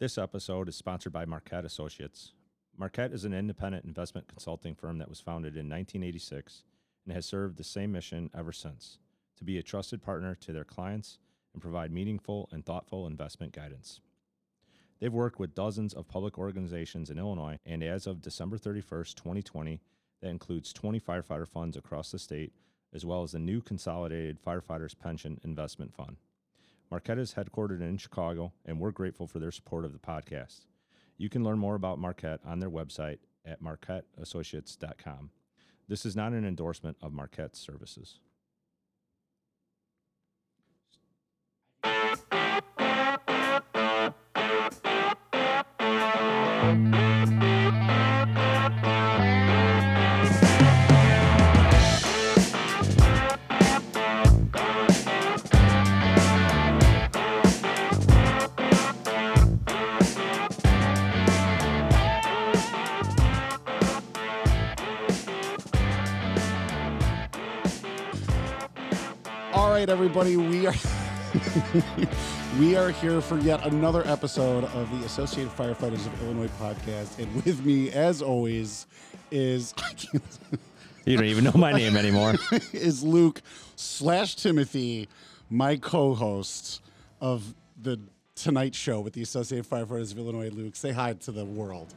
This episode is sponsored by Marquette Associates. Marquette is an independent investment consulting firm that was founded in 1986 and has served the same mission ever since to be a trusted partner to their clients and provide meaningful and thoughtful investment guidance. They've worked with dozens of public organizations in Illinois, and as of December 31st, 2020, that includes 20 firefighter funds across the state, as well as the new Consolidated Firefighters Pension Investment Fund. Marquette is headquartered in Chicago, and we're grateful for their support of the podcast. You can learn more about Marquette on their website at marquetteassociates.com. This is not an endorsement of Marquette's services. Everybody, we are we are here for yet another episode of the Associated Firefighters of Illinois podcast, and with me, as always, is You don't even know my name anymore. is Luke slash Timothy, my co-host of the Tonight Show with the Associated Firefighters of Illinois. Luke, say hi to the world.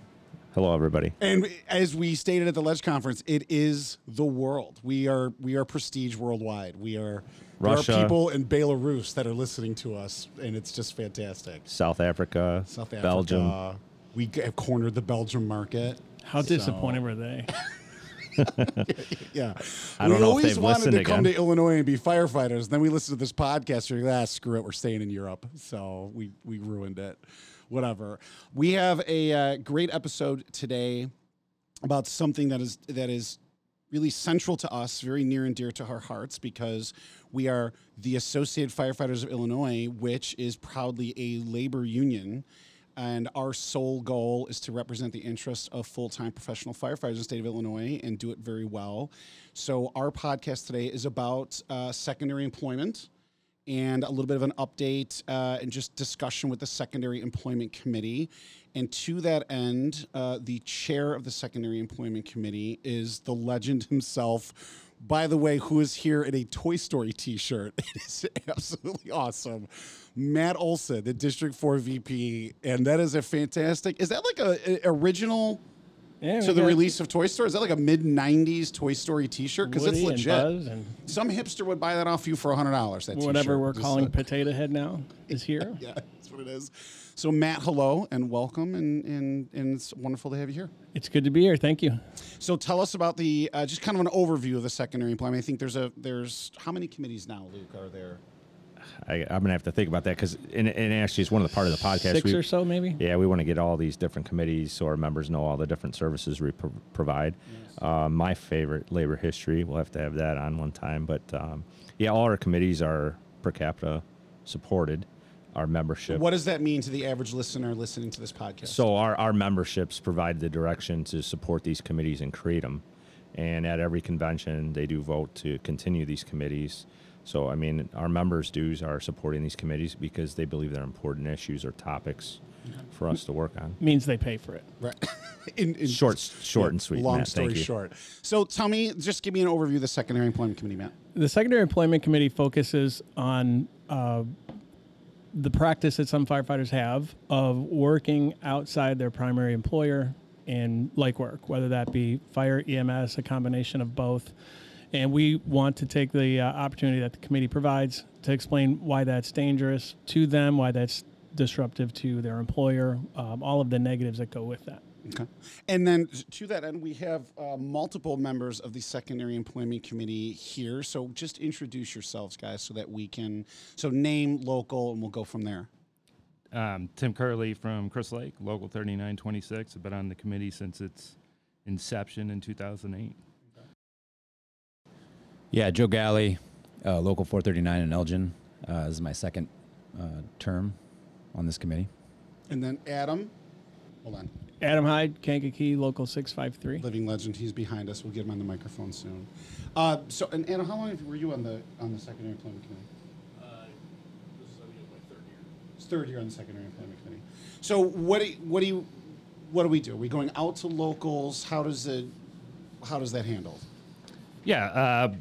Hello, everybody. And as we stated at the Ledge Conference, it is the world. We are we are prestige worldwide. We are Russia. there are people in Belarus that are listening to us, and it's just fantastic. South Africa, South Africa, Belgium. We have cornered the Belgium market. How So- disappointed were they? Yeah, I don't we know if always they've wanted to listened come again. to Illinois and be firefighters. Then we listened to this podcast. And We're like, ah, screw it. We're staying in Europe. So we we ruined it. Whatever. We have a uh, great episode today about something that is that is really central to us, very near and dear to our hearts, because we are the Associated Firefighters of Illinois, which is proudly a labor union. And our sole goal is to represent the interests of full time professional firefighters in the state of Illinois and do it very well. So, our podcast today is about uh, secondary employment and a little bit of an update uh, and just discussion with the Secondary Employment Committee. And to that end, uh, the chair of the Secondary Employment Committee is the legend himself. By the way, who is here in a Toy Story T-shirt? It is absolutely awesome. Matt Olson, the District Four VP, and that is a fantastic. Is that like a, a original Yeah, to the release of Toy Story? Is that like a mid '90s Toy Story T-shirt? Because it's Woody and legit. And Some hipster would buy that off you for hundred dollars. That whatever t-shirt. we're Just, calling uh, Potato Head now is here. yeah, that's what it is. So Matt, hello and welcome, and and and it's wonderful to have you here. It's good to be here. Thank you. So tell us about the uh, just kind of an overview of the secondary employment. I think there's a there's how many committees now, Luke? Are there? I, I'm gonna have to think about that because, and, and actually, it's one of the part of the podcast. Six we, or so, maybe. Yeah, we want to get all these different committees so our members know all the different services we pro- provide. Uh, my favorite labor history. We'll have to have that on one time. But um, yeah, all our committees are per capita supported. Our membership. What does that mean to the average listener listening to this podcast? So our, our memberships provide the direction to support these committees and create them. And at every convention, they do vote to continue these committees. So, I mean, our members' dues are supporting these committees because they believe they're important issues or topics for us to work on. Means they pay for it. right. in, in Short, short and sweet. Long Matt, story thank you. short. So tell me, just give me an overview of the secondary employment committee, Matt. The Secondary Employment Committee focuses on uh, the practice that some firefighters have of working outside their primary employer in like work, whether that be fire, EMS, a combination of both. And we want to take the uh, opportunity that the committee provides to explain why that's dangerous to them, why that's disruptive to their employer, um, all of the negatives that go with that. Okay. And then to that end, we have uh, multiple members of the Secondary Employment Committee here. So just introduce yourselves, guys, so that we can, so name, local, and we'll go from there. Um, Tim Curley from Crystal Lake, Local 3926. I've been on the committee since its inception in 2008. Yeah, Joe Galley, uh, Local 439 in Elgin. Uh, this is my second uh, term on this committee. And then Adam, hold on, Adam Hyde, Kankakee, Local 653. living legend. He's behind us. We'll get him on the microphone soon. Uh, so, and Adam, how long have- were you on the on the Secondary Employment Committee? Uh, this is my third year. third year on the secondary employment committee. So what do you, what do you what do we do? Are we going out to locals? How does it how does that handle? Yeah, uh,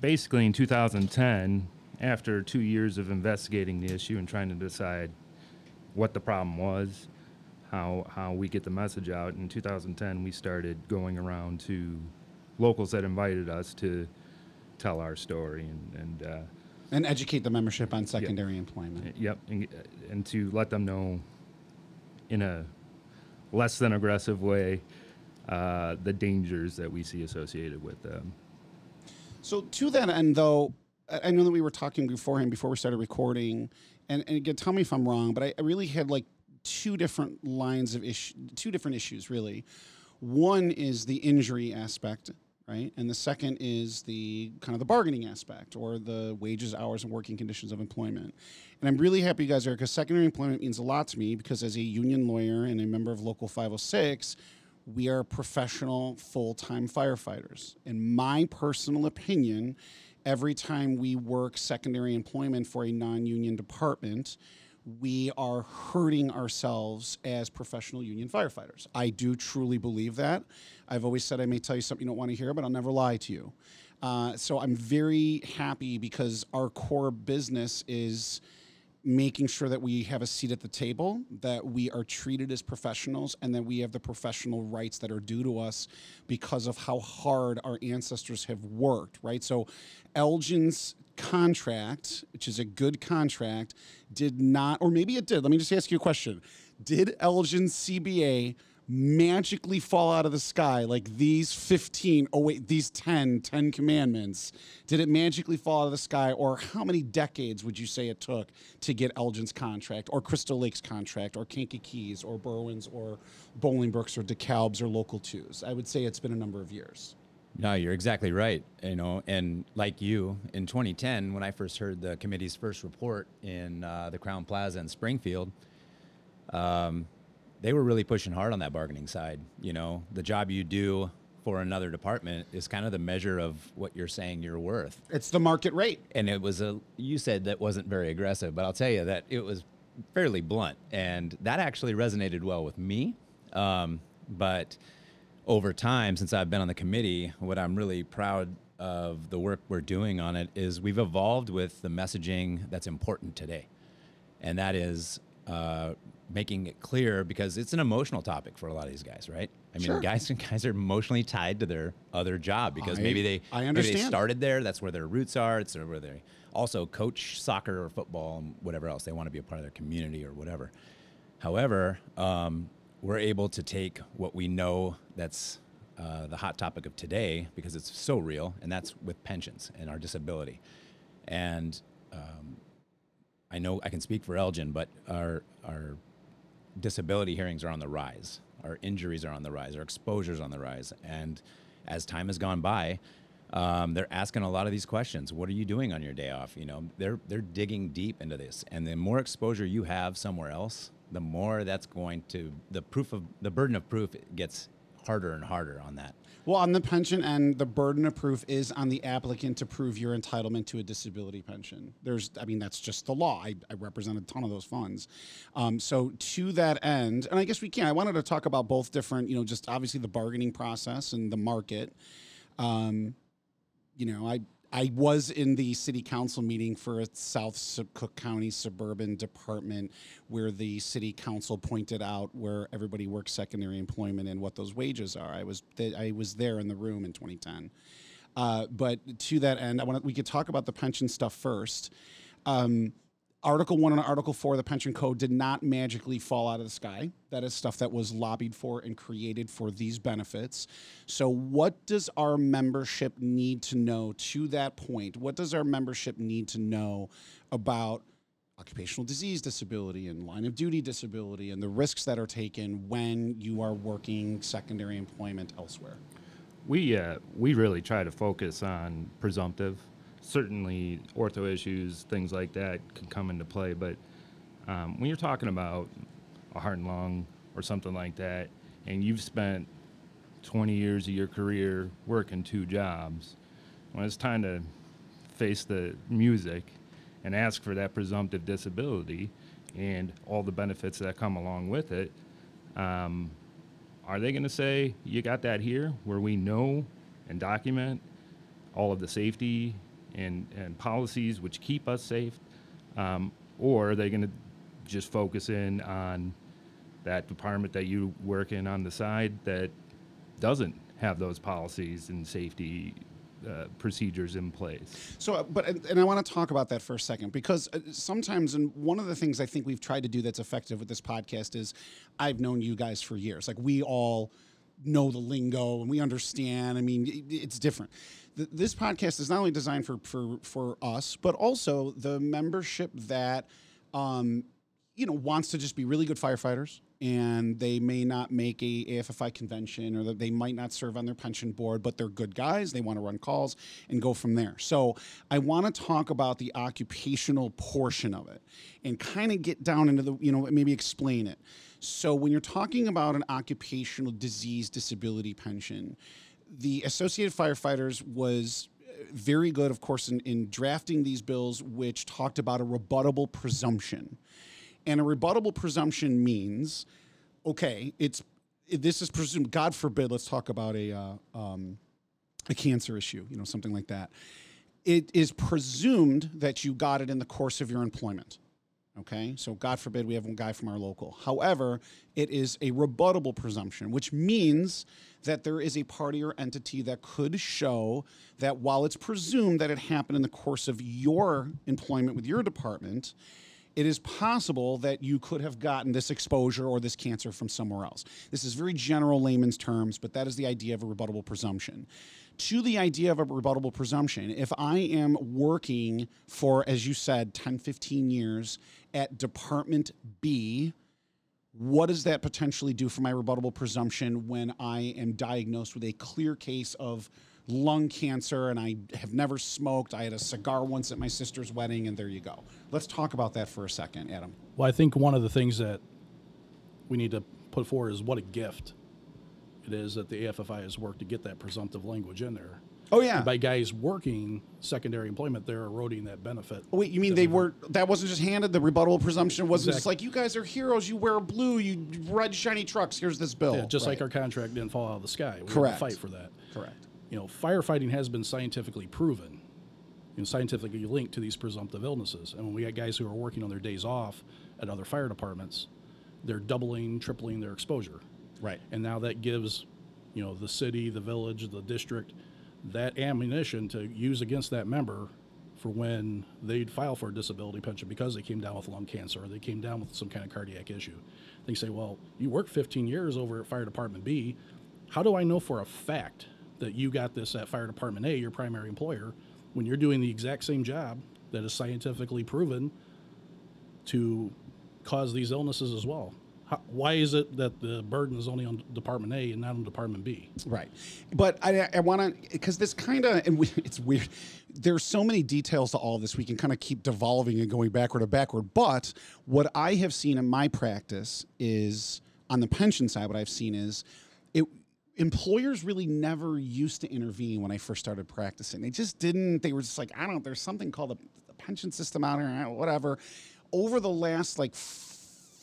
basically in 2010, after two years of investigating the issue and trying to decide what the problem was, how how we get the message out, in 2010 we started going around to locals that invited us to tell our story and and. Uh, And educate the membership on secondary employment. Yep, and, and to let them know in a less than aggressive way uh, the dangers that we see associated with them. So to that end, though, I I know that we were talking beforehand before we started recording, and, and again, tell me if I'm wrong, but I, I really had like two different lines of issue, two different issues really. One is the injury aspect, right, and the second is the kind of the bargaining aspect or the wages, hours, and working conditions of employment. And I'm really happy you guys are because secondary employment means a lot to me because as a union lawyer and a member of Local 506 we are professional full-time firefighters in my personal opinion every time we work secondary employment for a non-union department we are hurting ourselves as professional union firefighters. I do truly believe that. I've always said i may tell you something you don't want to hear but i'll never lie to you. Uh, so i'm very happy because our core business is making sure that we have a seat at the table, that we are treated as professionals, and that we have the professional rights that are due to us because of how hard our ancestors have worked, right? So, Elgin's contract, which is a good contract, did not, or maybe it did. Let me just ask you a question. Did Elgin's CBA magically fall out of the sky like these 15 oh wait these 10 10 commandments did it magically fall out of the sky or how many decades would you say it took to get elgin's contract or crystal lake's contract or kankakees or berwyn's or bolingbrook's or DeKalb's, or local twos i would say it's been a number of years No, you're exactly right. You know, and like you, in 2010, when I first heard the committee's first report in uh, the Crowne Plaza in Springfield, um, they were really pushing hard on that bargaining side. You know, the job you do for another department is kind of the measure of what you're saying you're worth. it's the market rate And it was a, you said that wasn't very aggressive, but I'll tell you that it was fairly blunt. And that actually resonated well with me. Um, but over time, since I've been on the committee, what I'm really proud of the work we're doing on it is we've evolved with the messaging that's important today. And that is uh, making it clear because it's an emotional topic for a lot of these guys, right? I mean, Sure. guys guys are emotionally tied to their other job because I- maybe they I maybe they started there. That's where their roots are. It's where they also coach soccer or football and whatever else. They want to be a part of their community or whatever. However, um, we're able to take what we know that's uh, the hot topic of today because it's so real, and that's with pensions and our disability. And um, I know I can speak for Elgin, but our our disability hearings are on the rise. Our injuries are on the rise. Our exposures on the rise. And as time has gone by, um, they're asking a lot of these questions. What are you doing on your day off? You know, they're they're digging deep into this. And the more exposure you have somewhere else, the more that's going to the proof of the burden of proof gets harder and harder on that. Well, on the pension end, the burden of proof is on the applicant to prove your entitlement to a disability pension. There's, I mean, that's just the law. I, I represent a ton of those funds. Um, so to that end, and I guess we can. I wanted to talk about both different, you know, just obviously the bargaining process and the market. Um, you know, I I was in the city council meeting for a South Cook County suburban department where the city council pointed out where everybody works secondary employment and what those wages are. I was th- I was there in the room in 2010. Uh, but to that end, I want we could talk about the pension stuff first. Um, Article 1 and Article 4 of the pension code did not magically fall out of the sky. That is stuff that was lobbied for and created for these benefits. So, what does our membership need to know to that point? What does our membership need to know about occupational disease disability and line of duty disability and the risks that are taken when you are working secondary employment elsewhere? We uh, we really try to focus on presumptive. Certainly, ortho issues, things like that, can come into play. But um, when you're talking about a heart and lung or something like that, and you've spent 20 years of your career working two jobs, when it's time to face the music and ask for that presumptive disability, and all the benefits that come along with it, um, are they going to say you got that here where we know and document all of the safety and, and policies which keep us safe? Um, or are they going to just focus in on that department that you work in on the side that doesn't have those policies and safety uh, procedures in place? So, uh, but and, I want to talk about that for a second because uh, sometimes, and one of the things I think we've tried to do that's effective with this podcast is, I've known you guys for years. Like we all know the lingo and we understand. I mean, it's different. Th- this podcast is not only designed for for for us, but also the membership that. Um, you know, wants to just be really good firefighters, and they may not make a AFFI convention, or that they might not serve on their pension board, but they're good guys. They want to run calls and go from there. So I want to talk about the occupational portion of it, and kind of get down into the, you know, maybe explain it. So when you're talking about an occupational disease disability pension, the Associated Firefighters was very good, of course, in, in drafting these bills, which talked about a rebuttable presumption. And a rebuttable presumption means, okay, it's this is presumed. God forbid, let's talk about a uh, um, a cancer issue, you know, something like that. It is presumed that you got it in the course of your employment. Okay, so God forbid we have one guy from our local. However, it is a rebuttable presumption, which means that there is a party or entity that could show that while it's presumed that it happened in the course of your employment with your department, it is possible that you could have gotten this exposure or this cancer from somewhere else. This is very general layman's terms, but that is the idea of a rebuttable presumption. To the idea of a rebuttable presumption, if I am working for, as you said, 10, 15 years at Department B, what does that potentially do for my rebuttable presumption when I am diagnosed with a clear case of lung cancer and I have never smoked? I had a cigar once at my sister's wedding, and there you go. Let's talk about that for a second, Adam. Well, I think one of the things that we need to put forward is what a gift it is that the AFFI has worked to get that presumptive language in there. Oh, yeah. And by guys working secondary employment, they're eroding that benefit. Oh, wait, you mean they were? That wasn't just handed. The rebuttable presumption wasn't just like you guys are heroes. You wear blue. You ride shiny trucks. Here's this bill. Yeah, just like our contract didn't fall out of the sky. We Correct. had to fight for that. correct. You know, firefighting has been scientifically proven, you know, scientifically linked to these presumptive illnesses. And when we got guys who are working on their days off at other fire departments, they're doubling, tripling their exposure. Right. And now that gives, you know, the city, the village, the district, that ammunition to use against that member for when they'd file for a disability pension because they came down with lung cancer or they came down with some kind of cardiac issue. They say, well, you worked 15 years over at Fire Department B. How do I know for a fact that you got this at Fire Department A, your primary employer, when you're doing the exact same job that is scientifically proven to cause these illnesses as well? How, why is it that the burden is only on Department A and not on Department B? Right. But I, I want to, because this kind of, and we, it's weird. There's so many details to all this. We can kind of keep devolving and going backward and backward. But what I have seen in my practice is on the pension side, what I've seen is it, employers really never used to intervene when I first started practicing. They just didn't. They were just like, I don't, there's something called the, the pension system out here, whatever. Over the last like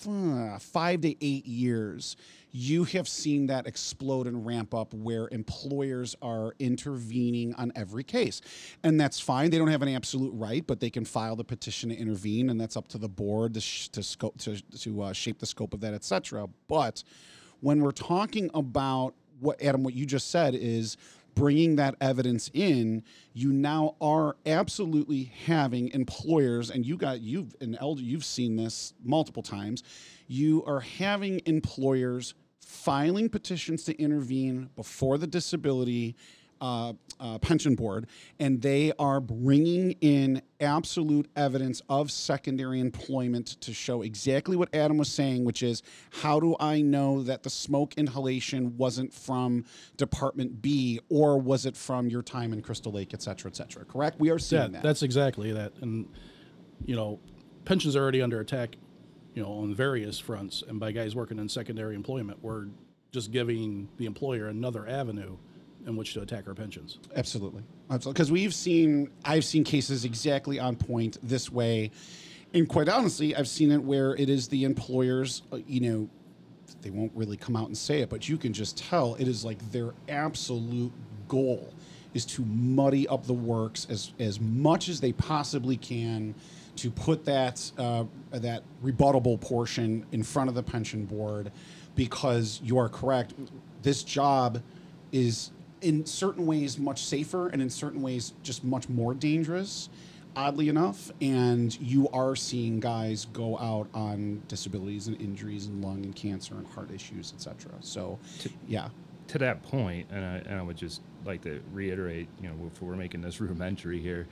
five to eight years, you have seen that explode and ramp up where employers are intervening on every case. And that's fine. They don't have an absolute right, but they can file the petition to intervene, and that's up to the board to, sh- to, to, to uh, shape the scope of that, et cetera. But when we're talking about what, Adam, what you just said is bringing that evidence in, you now are absolutely having employers, and you got you've an elder, you've seen this multiple times. You are having employers filing petitions to intervene before the disability uh, uh, pension board, and they are bringing in absolute evidence of secondary employment to show exactly what Adam was saying, which is how do I know that the smoke inhalation wasn't from Department B or was it from your time in Crystal Lake, et cetera, et cetera? Correct? We are seeing That, that. that's exactly that. And, you know, pensions are already under attack, you know, on various fronts. And by guys working in secondary employment, we're just giving the employer another avenue in which to attack our pensions. Absolutely, absolutely. Because we've seen, I've seen cases exactly on point this way, And quite honestly, I've seen it where it is the employers, uh, you know, they won't really come out and say it, but you can just tell it is like their absolute goal is to muddy up the works as as much as they possibly can to put that uh, that rebuttable portion in front of the pension board because you are correct this job is in certain ways much safer and in certain ways just much more dangerous oddly enough and you are seeing guys go out on disabilities and injuries and lung and cancer and heart issues etc so to, yeah to that point, and I, and I would just like to reiterate, you know, if we're making this rudimentary here,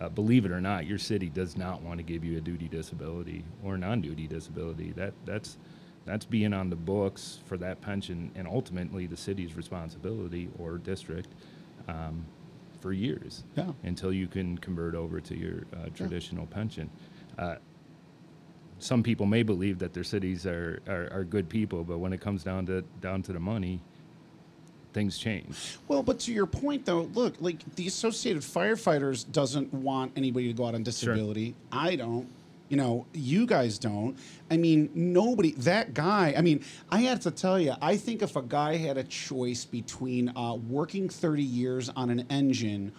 uh, believe it or not, your city does not want to give you a duty disability or non-duty disability. That that's that's being on the books for that pension, and ultimately the city's responsibility or district um, for years Yeah. until you can convert over to your uh, traditional pension. Uh, some people may believe that their cities are, are, are good people, but when it comes down to down to the money, things change. Well, but to your point though, look, like the Associated Firefighters doesn't want anybody to go out on disability. I don't. You know, you guys don't. I mean, nobody. That guy. I mean, I have to tell you. I think if a guy had a choice between uh, working thirty years on an engine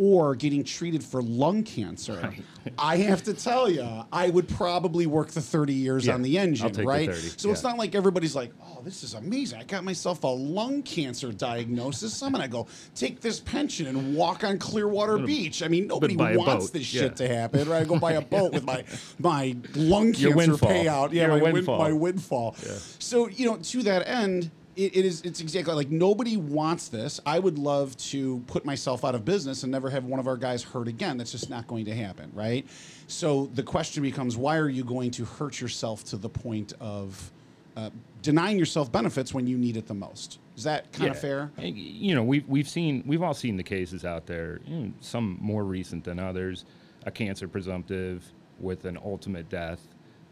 or getting treated for lung cancer, I have to tell you, I would probably work the 30 years Yeah, on the engine, the right? 30, so it's not like everybody's like, oh, this is amazing. I got myself a lung cancer diagnosis. I'm going to go take this pension and walk on Clearwater Beach. I mean, nobody wants this yeah. shit to happen, right? I go buy a boat with my my lung cancer payout. Yeah, Your my, win- windfall. my windfall. So, you know, to that end, it, it is it's exactly like nobody wants this. I would love to put myself out of business and never have one of our guys hurt again. That's just not going to happen, right? So the question becomes why are you going to hurt yourself to the point of uh, denying yourself benefits when you need it the most? Is that kind of fair? You know, we've we've seen we've all seen the cases out there. You know, some more recent than others. A cancer presumptive with an ultimate death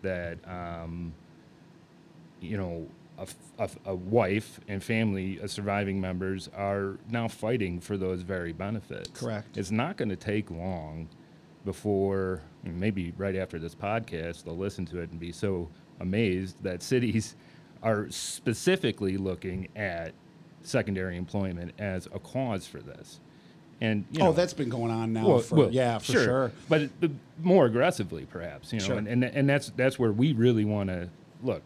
that um, you know a, a a wife and family of surviving members are now fighting for those very benefits. Correct. It's not going to take long before maybe right after this podcast they'll listen to it and be so amazed that cities are specifically looking at secondary employment as a cause for this. And you oh, that's been going on now well, for well, yeah, for sure. But but more aggressively, perhaps. You know, Sure. and, and and that's that's where we really want to look.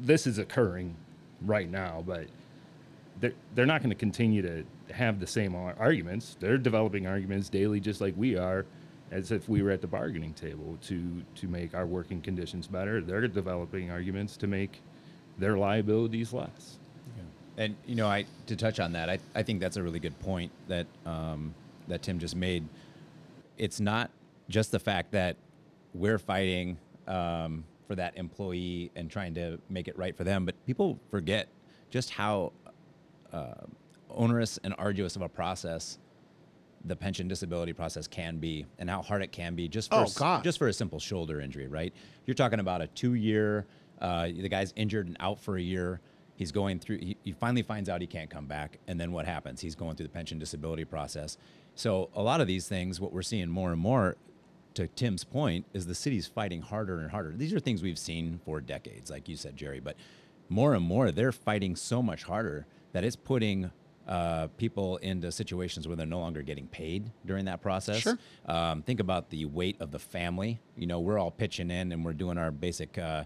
This is occurring right now, but they're they're not going to continue to have the same arguments. They're developing arguments daily, just like we are, as if we were at the bargaining table to to make our working conditions better. They're developing arguments to make their liabilities less. And you know, I to touch on that, I, I think that's a really good point that um, that Tim just made. It's not just the fact that we're fighting um, for that employee and trying to make it right for them, but people forget just how uh, onerous and arduous of a process the pension disability process can be and how hard it can be just for Oh, just for a simple shoulder injury, right? You're talking about a two year, uh, the guy's injured and out for a year. He's going through, he, he finally finds out he can't come back. And then what happens? He's going through the pension disability process. So, a lot of these things, what we're seeing more and more, to Tim's point, is the city's fighting harder and harder. These are things we've seen for decades, like you said, Jerry, but more and more, they're fighting so much harder that it's putting uh, people into situations where they're no longer getting paid during that process. Sure. Um, think about the weight of the family. You know, we're all pitching in and we're doing our basic, uh,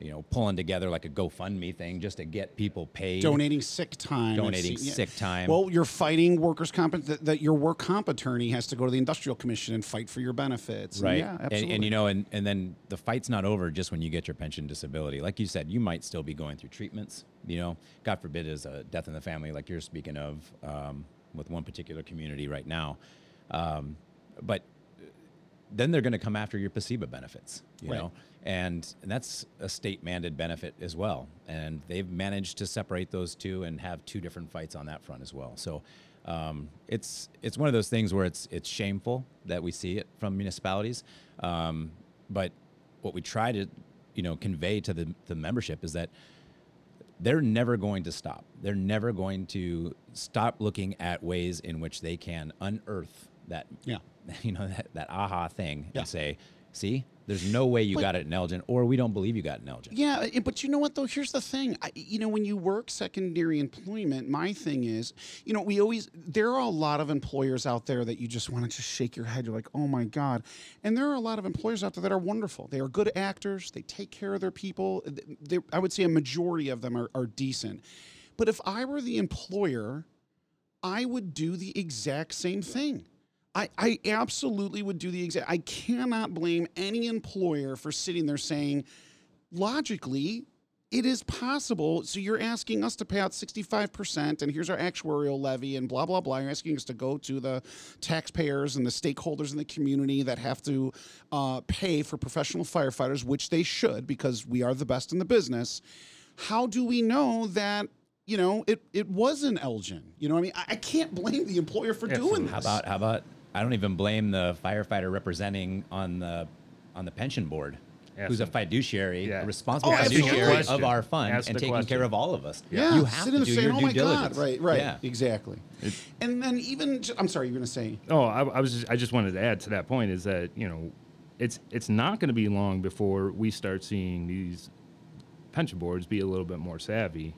you know, pulling together like a GoFundMe thing just to get people paid. donating sick time, Donating yeah. sick time. Well, you're fighting workers' comp. That, that your work comp attorney has to go to the industrial commission and fight for your benefits. And Right. Yeah, And- absolutely. And, you know, and, and then the fight's not over just when you get your pension disability. Like you said, you might still be going through treatments. You know, God forbid is a death in the family, like you're speaking of um, with one particular community right now. Um, but then they're going to come after your PSEBA benefits, you Right. know, and, and that's a state mandated benefit as well. And they've managed to separate those two and have two different fights on that front as well. So um, it's it's one of those things where it's it's shameful that we see it from municipalities, um, but what we try to you know convey to the the membership is that they're never going to stop. They're never going to stop looking at ways in which they can unearth that Yeah. you know that, that aha thing Yeah. and say, see, There's no way you But- got it in Elgin, or we don't believe you got it in Elgin. Yeah, eh, but you know what though? Here's the thing. I, you know, when you work secondary employment, my thing is, you know, we always there are a lot of employers out there that you just want to just shake your head. You're like, oh my god, and there are a lot of employers out there that are wonderful. They are good actors. They take care of their people. They, I would say a majority of them are, are decent. But if I were the employer, I would do the exact same thing. I, I absolutely would do the exact. I cannot blame any employer for sitting there saying, logically, it is possible. So you're asking us to pay out 65%, and here's our actuarial levy, and blah, blah, blah. You're asking us to go to the taxpayers and the stakeholders in the community that have to uh, pay for professional firefighters, which they should because we are the best in the business. How do we know that? You know, it, it was an Elgin. You know what I mean? I, I can't blame the employer for doing this. How about how about I don't even blame the firefighter representing on the on the pension board, who's a fiduciary, Yeah. a responsible Oh, asking a fiduciary of our fund Ask and taking question. care of all of us. Yeah, you have sitting to there do saying, your "Oh due my diligence. god!" Right, right, Yeah. exactly. and then even, I'm sorry, you're going to say. Oh, I, I was. Just, I just wanted to add to that point is that you know, it's it's not going to be long before we start seeing these pension boards be a little bit more savvy,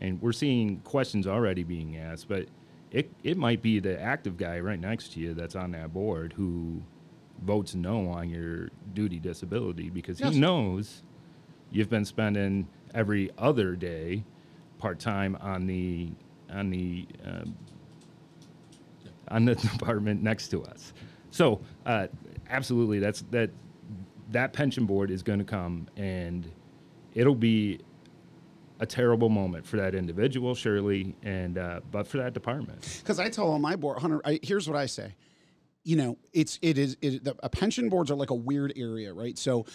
and we're seeing questions already being asked. But it it might be the active guy right next to you that's on that board who votes no on your duty disability because Yes. he knows you've been spending every other day part time on the on the um, on the department next to us. So uh, absolutely, that's that that pension board is going to come and it'll be a terrible moment for that individual, surely, and uh, but for that department. Because I tell all my board, Hunter, I, here's what I say. You know, it's it is it, the, pension boards are like a weird area, right? So,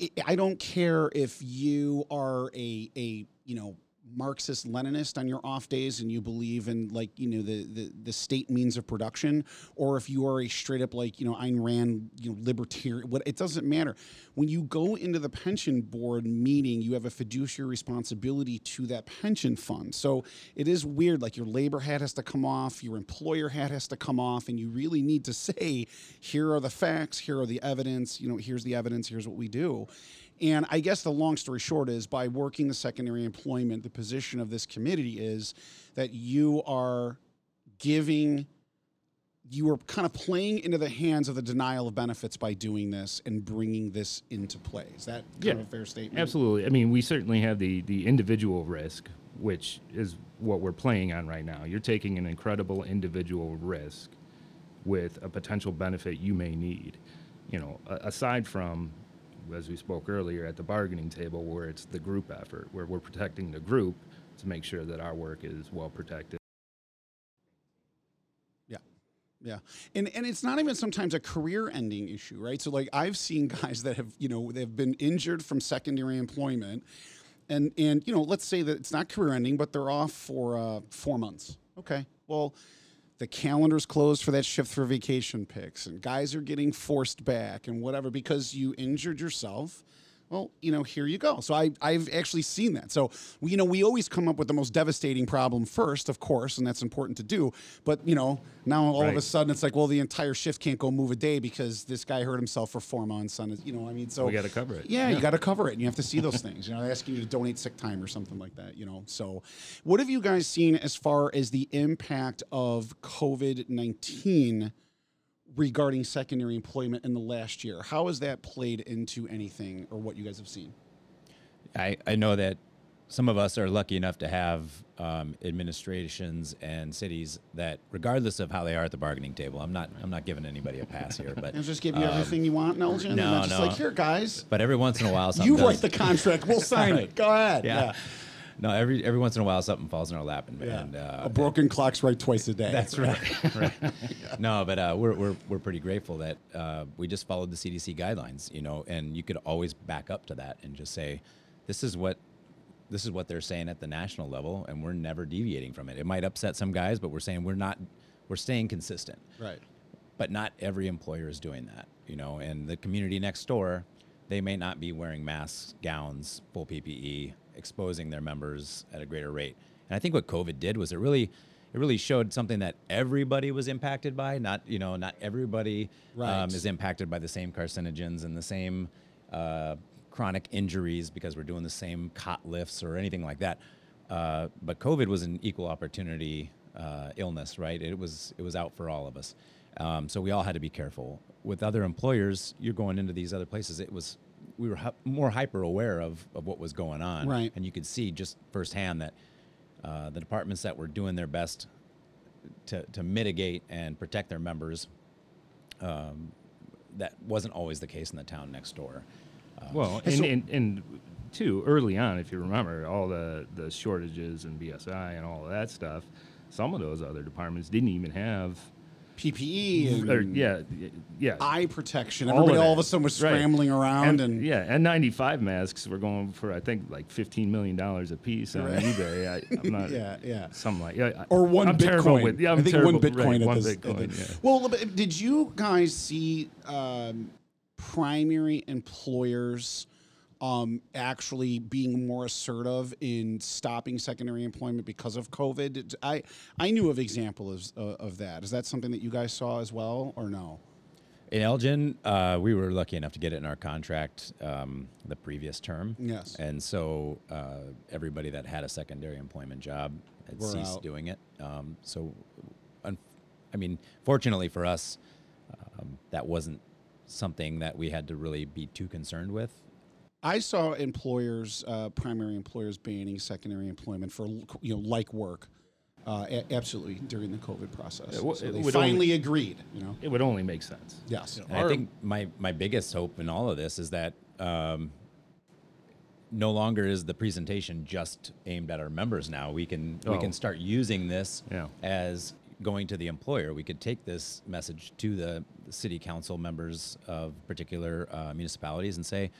I- I don't care if you are a a you know Marxist Leninist on your off days and you believe in like you know the the, the state means of production, or if you are a straight up like you know Ayn Rand you know libertarian. What it doesn't matter. When you go into the pension board meeting, you have a fiduciary responsibility to that pension fund. So it is weird. Like your labor hat has to come off, your employer hat has to come off, and you really need to say, here are the facts, here are the evidence. You know, here's the evidence. Here's what we do. And I guess the long story short is by working the secondary employment, the position of this committee is that you are giving, you are kind of playing into the hands of the denial of benefits by doing this and bringing this into play. Is that kind Yeah, of a fair statement? Absolutely. I mean, we certainly have the the individual risk, which is what we're playing on right now. You're taking an incredible individual risk with a potential benefit you may need. You know, aside from as we spoke earlier at the bargaining table where it's the group effort where we're protecting the group to make sure that our work is well protected. Yeah. Yeah. And and it's not even sometimes a career ending issue, right? So like I've seen guys that have, you know, they've been injured from secondary employment and and you know, let's say that it's not career ending, but they're off for uh 4 months. Okay. Well, the calendar's closed for that shift for vacation picks and guys are getting forced back and whatever because you injured yourself well you know here you go so I, i've actually seen that so you know we always come up with the most devastating problem first of course and that's important to do but you know now all of a sudden it's like well the entire shift can't go move a day because this guy hurt himself for four months on his you know i mean so We gotta cover it. yeah, you got to cover it, and you have to see those things. You know, they're asking you to donate sick time or something like that. You know, so what have you guys seen as far as the impact of COVID nineteen regarding secondary employment in the last year? How has that played into anything, or what you guys have seen? I, I know that some of us are lucky enough to have um, administrations and cities that, regardless of how they are at the bargaining table, I'm not I'm not giving anybody a pass here, but And just give you everything you want, Elgin, and no, just no. like here, guys, but every once in a while, something you write does- the contract, we'll sign it. Go ahead. yeah. No, every every once in a while something falls in our lap, and, Yeah. and uh, a broken clock's right twice a day. That's right. right. No, but uh, we're, we're, we're pretty grateful that uh, we just followed the CDC guidelines, you know, and you could always back up to that and just say, this is what this is what they're saying at the national level, and we're never deviating from it. It might upset some guys, but we're saying we're not we're staying consistent. right. But not every employer is doing that, you know, and the community next door, they may not be wearing masks, gowns, full PPE, exposing their members at a greater rate. And I think what COVID did was it really it really showed something that everybody was impacted by. Not you know not everybody Right. um, is impacted by the same carcinogens and the same uh, chronic injuries because we're doing the same cot lifts or anything like that. Uh, but COVID was an equal opportunity uh, illness, right? It was it was out for all of us, um, so we all had to be careful. With other employers, you're going into these other places. It was we were hy- more hyper aware of of what was going on, Right. And you could see just firsthand that uh, the departments that were doing their best to to mitigate and protect their members um, that wasn't always the case in the town next door. Well, and, and, and too early on, if you remember, all the, the shortages and BSI and all of that stuff, some of those other departments didn't even have, PPE and or, yeah, yeah. eye protection. all Everybody all of a sudden was Right. scrambling around and, and, yeah, N95 masks were going for I think like fifteen million dollars a piece on Right. eBay. I, I'm not, Yeah, yeah. something like yeah, or one I'm Bitcoin. Terrible with, yeah, I'm I think terrible, one Bitcoin right, at one this. Bitcoin. the- yeah. Well, did you guys see um, primary employers um, actually being more assertive in stopping secondary employment because of COVID? I I knew of examples of, uh, of that. Is that something that you guys saw as well, or no? In Elgin, uh, we were lucky enough to get it in our contract um, the previous term. Yes. And so uh, everybody that had a secondary employment job had We're ceased out. doing it. Um, so, un- I mean, fortunately for us, um, that wasn't something that we had to really be too concerned with. I saw employers, uh, primary employers, banning secondary employment for you know like work. Uh, a- absolutely during the COVID process. It wo- so they would finally agreed. You know. It would only make sense. Yes. And I think my, my biggest hope in all of this is that um, no longer is the presentation just aimed at our members. Now we can we Oh. can start using this Yeah. as going to the employer. We could take this message to the city council members of particular uh, municipalities and say,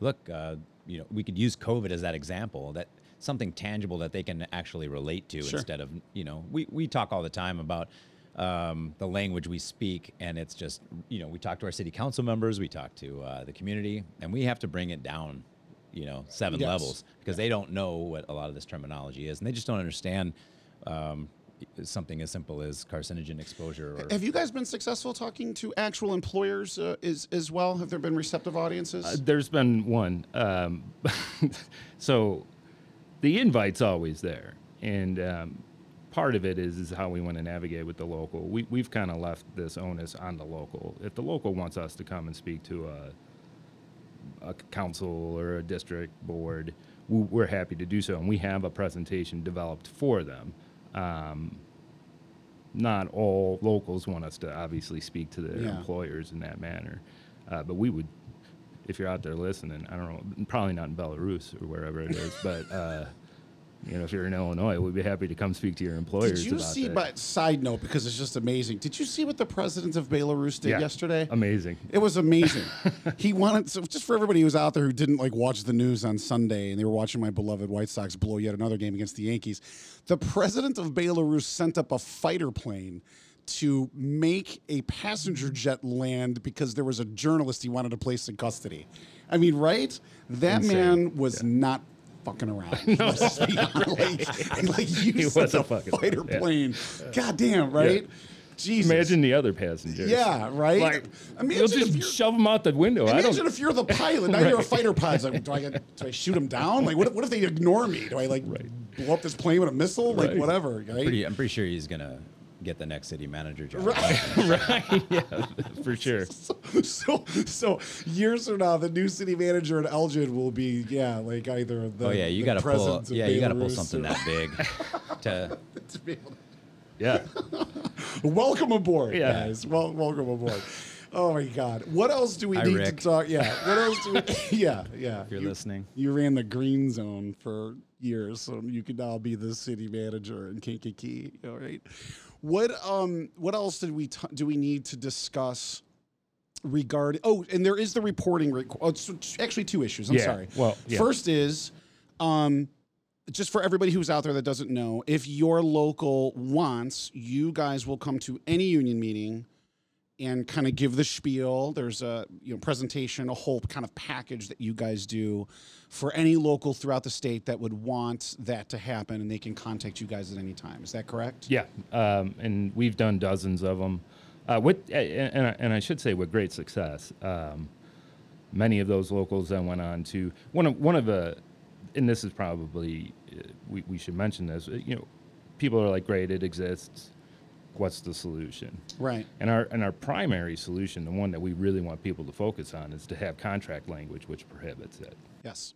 look, uh, you know, we could use COVID as that example that something tangible that they can actually relate to Sure. instead of you know we, we talk all the time about um, the language we speak and it's just you know we talk to our city council members we talk to uh, the community and we have to bring it down you know seven Yes. levels because they don't know what a lot of this terminology is and they just don't understand um, something as simple as carcinogen exposure or Have you guys been successful talking to actual employers uh, as, as well? Have there been receptive audiences? Uh, there's been one. Um, so the invite's always there, and um, part of it is is how we want to navigate with the local. We we've kind of left this onus on the local. If the local wants us to come and speak to a a council or a district board, we- we're happy to do so, and we have a presentation developed for them. Um, not all locals want us to obviously speak to their Yeah. employers in that manner, uh, but we would, if you're out there listening, I don't know, probably not in Belarus or wherever it is, but uh, you know, if you're in Illinois, we'd be happy to come speak to your employers. Did you see? that. But side note, because it's just amazing. Did you see what the president of Belarus did Yeah. yesterday? Amazing. It was amazing. he wanted so just for everybody who's out there who didn't like watch the news on Sunday and they were watching my beloved White Sox blow yet another game against the Yankees. The president of Belarus sent up a fighter plane to make a passenger jet land because there was a journalist he wanted to place in custody. I mean, right? That Insane. man was not fucking around. Let's be honest. like, like you He sent wasn't a fucking fighter around, yeah. plane. God damn, right? Jesus. Imagine the other passengers. Yeah, right? Like, Imagine you'll if just you're- shove them out the window. I Imagine don't. if you're the pilot. Now you're a fighter pilot. Like, do I get, do I shoot them down? Like, what, what if they ignore me? Do I like blow up this plane with a missile? Like, Right. whatever. Right? pretty, I'm pretty sure he's gonna get the next city manager job right? Yeah, for sure. so, so years from now, the new city manager in Elgin will be, yeah, like either the. oh yeah you gotta pull president of yeah you gotta pull something or- that big to to be able to- Yeah. Welcome aboard, Yeah. guys. Well, welcome aboard. Oh my God! What else do we Hi, need Rick. to talk? Yeah. What else do we? Yeah, yeah. if you're You- listening You ran the green zone for years, so you can now be the city manager in Kankakee. All right. What um what else did we t- do we need to discuss regarding? Oh, and there is the reporting. Requ- oh, it's actually two issues. I'm Yeah, sorry. well, yeah. first is um just for everybody who's out there that doesn't know, if your local wants, you guys will come to any union meeting and kind of give the spiel. There's a you know presentation, a whole kind of package that you guys do for any local throughout the state that would want that to happen, and they can contact you guys at any time. Is that correct? Yeah, um, and we've done dozens of them. Uh, with and, I- and I should say with great success. Um, many of those locals then went on to one of one of the, and this is probably uh, we, we should mention this. You know, people are like, great, it exists. What's the solution? Right. And our and our primary solution, the one that we really want people to focus on, is to have contract language which prohibits it. Yes.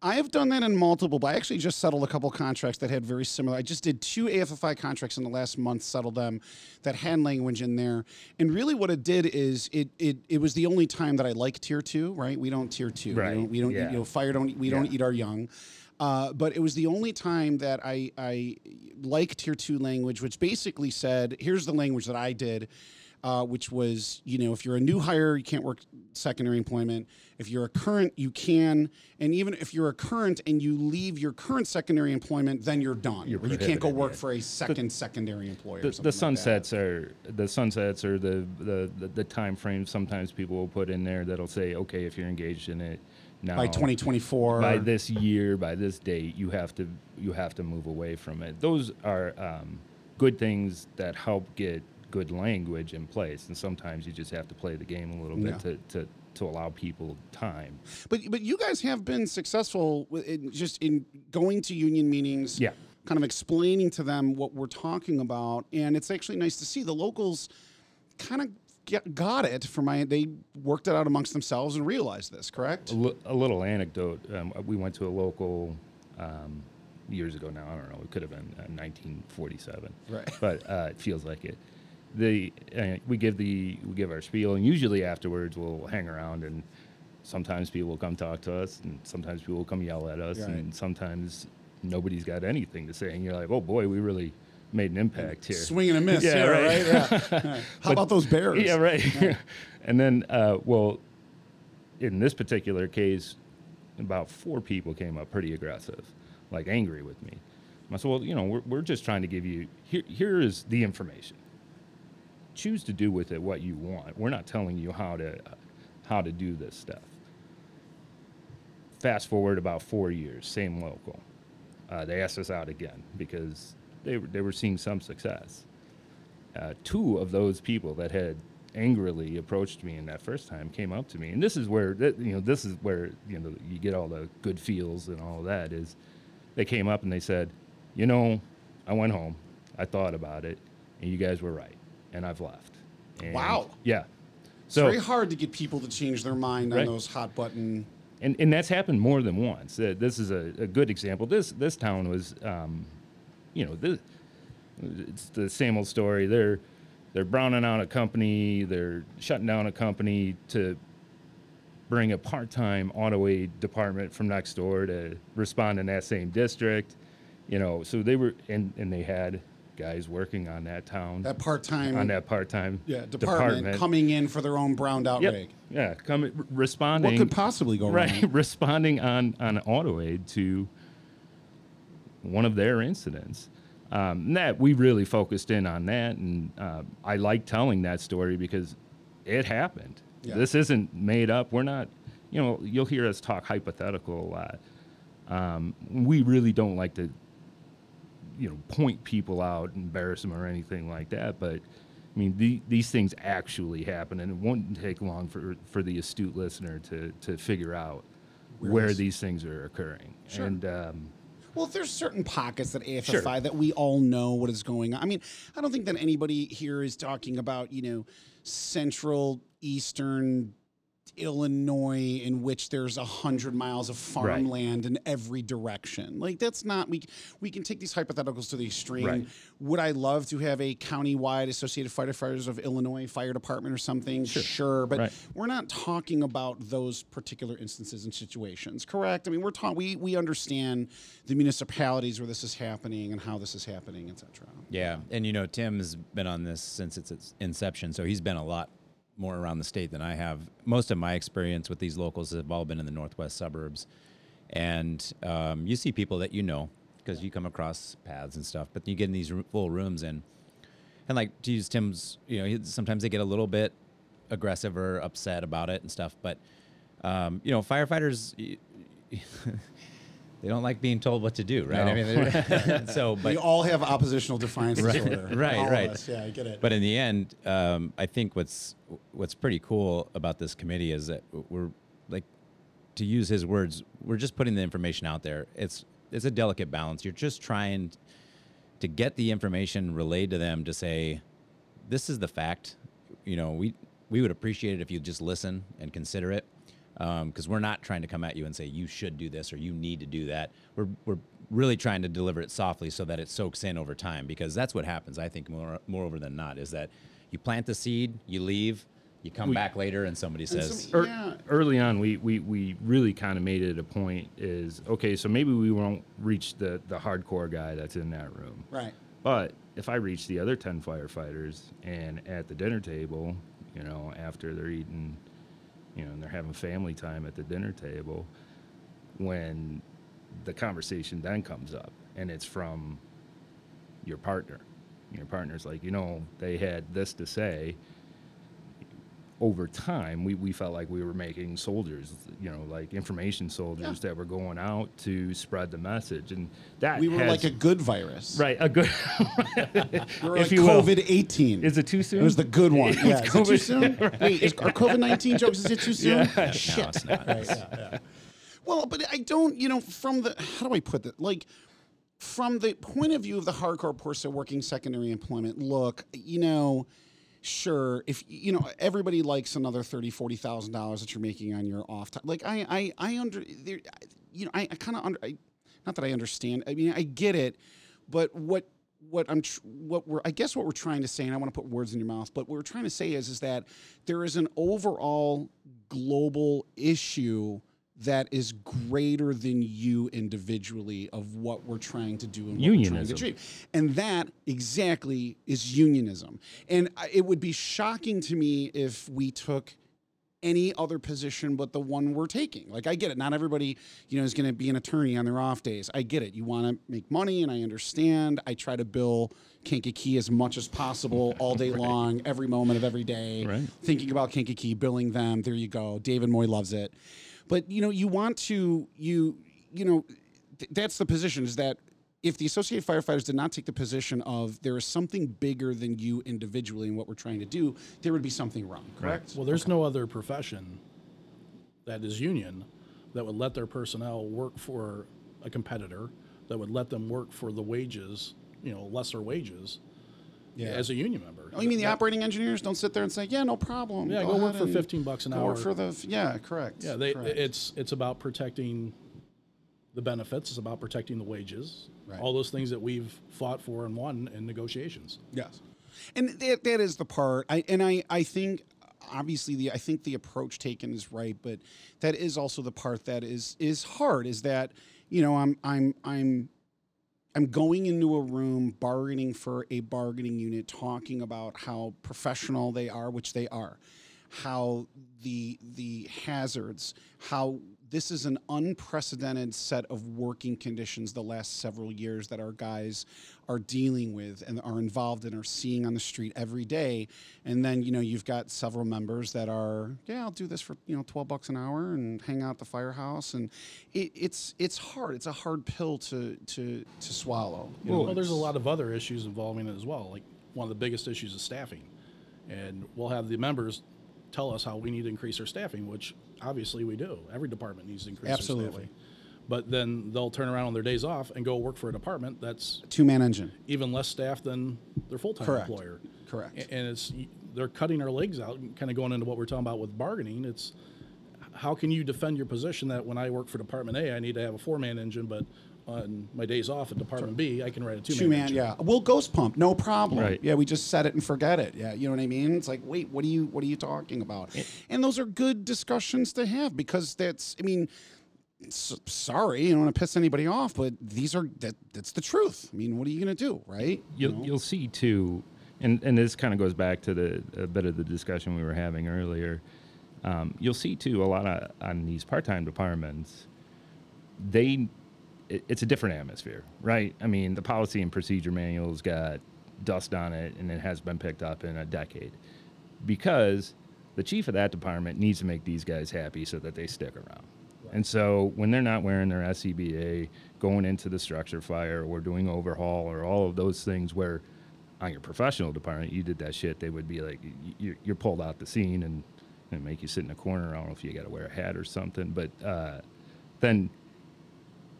I have done that in multiple, but I actually just settled a couple contracts that had very similar. I just did two AFFI contracts in the last month, settled them that had language in there. And really what it did is it it, it was the only time that I like tier two, right? We don't tier two. Right, We don't, we don't yeah. you know, fire don't we don't eat our young. Uh, but it was the only time that I, I like tier two language, which basically said, here's the language that I did, uh, which was, you know, if you're a new hire, you can't work secondary employment. If you're a current, you can. And even if you're a current and you leave your current secondary employment, then you're done. You're or you can't go work yeah. for a second secondary employer. or The, something the like sunsets are the sunsets are the, the, the, the time frame sometimes people will put in there that'll say, okay, if you're engaged in it now by 2024. by this year, by this date, you have to you have to move away from it. Those are um, good things that help get good language in place, and sometimes you just have to play the game a little bit Yeah. to, to to allow people time. But but you guys have been successful in just in going to union meetings. Yeah. Kind of explaining to them what we're talking about, and it's actually nice to see the locals kind of got it. For my, they worked it out amongst themselves and realized this. Correct? A, little anecdote: um, we went to a local um, years ago. Now I don't know; it could have been uh, 1947, Right. But uh, it feels like it. The uh, we give the we give our spiel, and usually afterwards we'll hang around, and sometimes people will come talk to us, and sometimes people will come yell at us, Right. and sometimes nobody's got anything to say, and you're like, oh boy, we really made an impact here. Swing and a miss. Yeah, right. right? Yeah. How about those bears? Yeah, right. and then, uh, well, in this particular case, about four people came up pretty aggressive, like angry with me. I said, well, you know, we're, we're just trying to give you, here, here is the information. Choose to do with it what you want. We're not telling you how to, how to do this stuff. Fast forward about four years, same local. Uh, they asked us out again because they, were- they were seeing some success uh, two of those people that had angrily approached me in that first time came up to me, and this is where you know this is where you know you get all the good feels and all of that. Is they came up and they said, you know, I went home, I thought about it, and you guys were right, and I've left. And Wow. Yeah. It's very hard to get people to change their mind on those hot button. and, and that's happened more than once. Uh, this is a, a good example. This this town was, um, you know, this, it's the same old story. They're they're browning out a company. They're shutting down a company to bring a part-time auto aid department from next door to respond in that same district. You know, so they were and and they had guys working on that town That part time on that part-time yeah, department, coming in for their own browned out Yep. rig. Yeah, coming responding. What could possibly go right wrong? responding on on auto aid to one of their incidents. Um, that we really focused in on that and uh, i like telling that story because it happened. Yeah. this isn't made up. We're not you know you'll hear us talk hypothetical a lot. Um, we really don't like to you know point people out embarrass them or anything like that but i mean the, these things actually happen and it won't take long for for the astute listener to to figure out where, this- these things are occurring. Sure. and um, Well, there's certain pockets that AFFI Sure. that we all know what is going on. I mean, I don't think that anybody here is talking about, you know, central eastern Illinois in which there's a hundred miles of farmland in every direction. Like that's not we we can take these hypotheticals to the extreme. Right. Would I love to have a county-wide Associated Firefighters of Illinois Fire Department or something? Sure, but Right. we're not talking about those particular instances and situations, correct? I mean, we're talking we we understand the municipalities where this is happening and how this is happening, et cetera. Yeah, and you know Tim's been on this since its inception, so he's been a lot more around the state than I have. Most of my experience with these locals have all been in the northwest suburbs, and um, you see people that you know because you come across paths and stuff, but you get in these full rooms and. and like to use Tim's, you know, sometimes they get a little bit aggressive or upset about it and stuff. But um, you know, firefighters, they don't like being told what to do, right? I mean, they're- so but we all have oppositional defiance Right, disorder. right, All of us. Yeah, I get it. But in the end, um, I think what's what's pretty cool about this committee is that we're like, to use his words, we're just putting the information out there. It's it's a delicate balance. You're just trying to get the information relayed to them to say, this is the fact. You know, we we would appreciate it if you just listen and consider it, Um, because we're not trying to come at you and say you should do this or you need to do that. We're we're really trying to deliver it softly so that it soaks in over time, because that's what happens. I think more moreover than not is that you plant the seed, you leave, you come We- back later, and somebody says, some- Ear- Yeah. early on we, we, we really kind of made it a point is okay so maybe we won't reach the, the hardcore guy that's in that room right. but if i reach the other 10 firefighters and at the dinner table you know after they're eating you know and they're having family time at the dinner table when the conversation then comes up and it's from your partner. Your partner's like you know they had this to say over time, we, we felt like we were making soldiers, you know, like information soldiers that were going out to spread the message, and that We were has- like a good virus. right a good. We were if like you. COVID eighteen. Is it too soon? It was the good one. It's Yeah. Is it too COVID. soon? Wait, is, are COVID nineteen jokes? Is it too soon? "No, Shit. it's not." Right, yeah, yeah. Well, but I don't, you know, from the how do I put that? Like from the point of view of the hardcore person working secondary employment, look, you know, sure, if you know everybody likes another thirty, forty thousand dollars that you're making on your off time. Like I, I, I under, there, you know, I, I kind of under, I, not that I understand. I mean, I get it, but what what I'm tr- what we're I guess what we're trying to say, and I want to put words in your mouth, but what we're trying to say is is that there is an overall global issue that is greater than you individually of what we're trying to do and what we're trying to Unionism. achieve. And that exactly is unionism. And it would be shocking to me if we took any other position but the one we're taking. Like I get it. Not everybody, you know, is going to be an attorney on their off days. I get it. You want to make money and I understand. I try to bill Kankakee as much as possible all day long, every moment of every day. Right. Thinking about Kankakee, billing them. There you go. David Moy loves it. But you know, you want to you you know, th- that's the position is that if the Associated Firefighters did not take the position of there is something bigger than you individually and what we're trying to do, there would be something wrong. Correct? Well, there's no other profession that is union that would let their personnel work for a competitor, that would let them work for the wages, you know, lesser wages, Yeah. as a union member. Oh, you mean the operating engineers don't sit there and say, "Yeah, no problem." Yeah, go work for 15 bucks an go hour. Work for the yeah, correct. Yeah, they, correct. it's it's about protecting the benefits. It's about protecting the wages. Right. All those things that we've fought for and won in negotiations. Yes, and that that is the part. I and I I think obviously the I think the approach taken is right, but that is also the part that is is hard. Is that you know I'm I'm I'm I'm going into a room bargaining for a bargaining unit, talking about how professional they are, which they are, how the the hazards, how this is an unprecedented set of working conditions the last several years that our guys are dealing with and are involved in are seeing on the street every day. And then, you know, you've got several members that are, yeah, I'll do this for, you know, 12 bucks an hour and hang out the firehouse. And it, it's it's hard. It's a hard pill to to to swallow. you know? Well, there's a lot of other issues involving it as well. Like one of the biggest issues is staffing, and we'll have the members tell us how we need to increase our staffing, which obviously we do. Every department needs to increase their Absolutely. staffing. But then they'll turn around on their days off and go work for a department that's Two man engine. even less staff than their full-time Correct. employer. Correct. A- And it's they're cutting our legs out, kind of going into what we're talking about with bargaining. It's how can you defend your position that when I work for Department A, I need to have a four-man engine, but on my days off at Department B, I can write a two-man, Two man, engine. yeah. Well, ghost pump, no problem. Right. Yeah, we just set it and forget it. Yeah, you know what I mean. It's like, wait, what are you, what are you talking about? And those are good discussions to have because that's, I mean, s- sorry, I don't want to piss anybody off, but these are that that's the truth. I mean, what are you gonna do, right? You'll, know? you'll see too, and and this kind of goes back to the a bit of the discussion we were having earlier. Um, you'll see too a lot of on these part-time departments. They, it, it's a different atmosphere, right? I mean, the policy and procedure manual's got dust on it, and it has been picked up in a decade. Because the chief of that department needs to make these guys happy so that they stick around. And so when they're not wearing their SCBA, going into the structure fire or doing overhaul or all of those things where on your professional department you did that shit, they would be like, you're, you're pulled out the scene and, and make you sit in a corner. I don't know if you got to wear a hat or something, but uh, then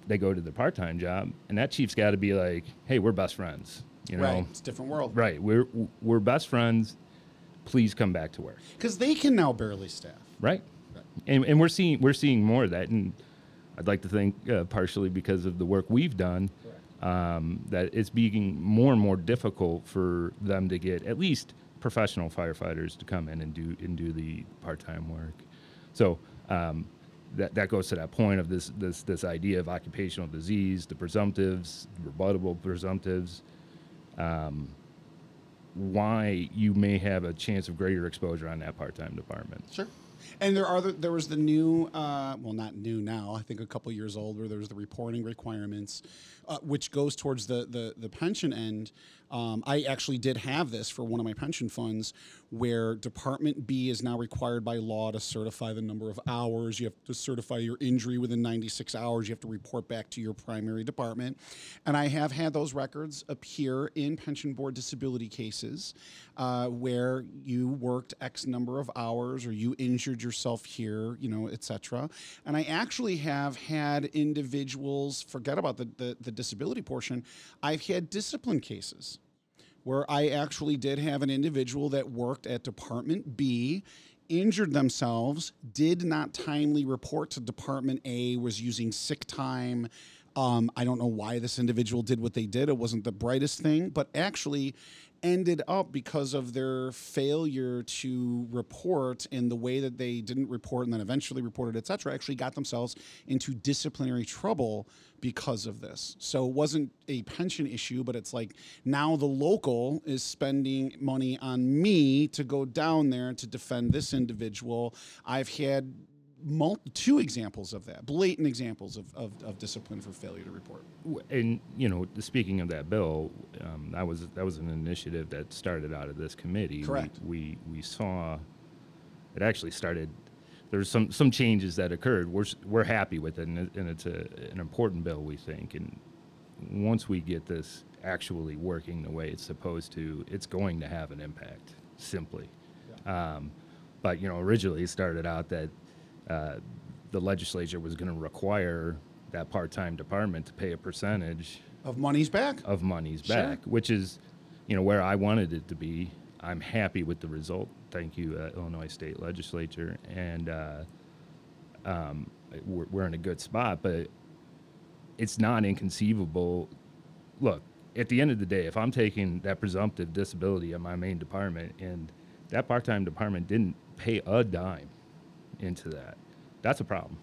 they go to the part-time job and that chief's got to be like, hey, we're best friends. You know, right. It's a different world. right? We're we're best friends. Please come back to work. Because they can now barely staff. Right. And, and we're seeing we're seeing more of that, and I'd like to think uh, partially because of the work we've done, um, that it's being more and more difficult for them to get at least professional firefighters to come in and do and do the part time work. So um, that that goes to that point of this this this idea of occupational disease, the presumptives, rebuttable presumptives. Um, why you may have a chance of greater exposure on that part-time department. Sure. And there are the, there was the new, uh, well, not new now. I think a couple years old, where there was the reporting requirements, uh, which goes towards the the, the pension end. Um, I actually did have this for one of my pension funds, where Department B is now required by law to certify the number of hours. You have to certify your injury within 96 hours. You have to report back to your primary department. And I have had those records appear in pension board disability cases uh, where you worked X number of hours or you injured yourself here, you know, et cetera. And I actually have had individuals, forget about the, the, the disability portion, I've had discipline cases where I actually did have an individual that worked at Department B, injured themselves, did not timely report to Department A, was using sick time. Um, I don't know why this individual did what they did. It wasn't the brightest thing, but actually ended up because of their failure to report in the way that they didn't report and then eventually reported, et cetera, actually got themselves into disciplinary trouble because of this. So it wasn't a pension issue, but it's like now the local is spending money on me to go down there to defend this individual. I've had mul- two examples of that, blatant examples of, of, of discipline for failure to report. And you know, speaking of that bill, um, that was that was an initiative that started out of this committee. We- Correct. We we, saw it actually started. There's some some changes that occurred. We're we're happy with it, and, it, and it's a, an important bill, we think. And once we get this actually working the way it's supposed to, it's going to have an impact. Simply. Um, but you know, originally it started out that uh, the legislature was going to require that part-time department to pay a percentage Of money's back. of monies Sure. back, which is, you know, where I wanted it to be. I'm happy with the result. Thank you, uh, Illinois State Legislature, and uh, um, we're, we're in a good spot. But it's not inconceivable. Look, at the end of the day, if I'm taking that presumptive disability of my main department and that part-time department didn't pay a dime into that, that's a problem.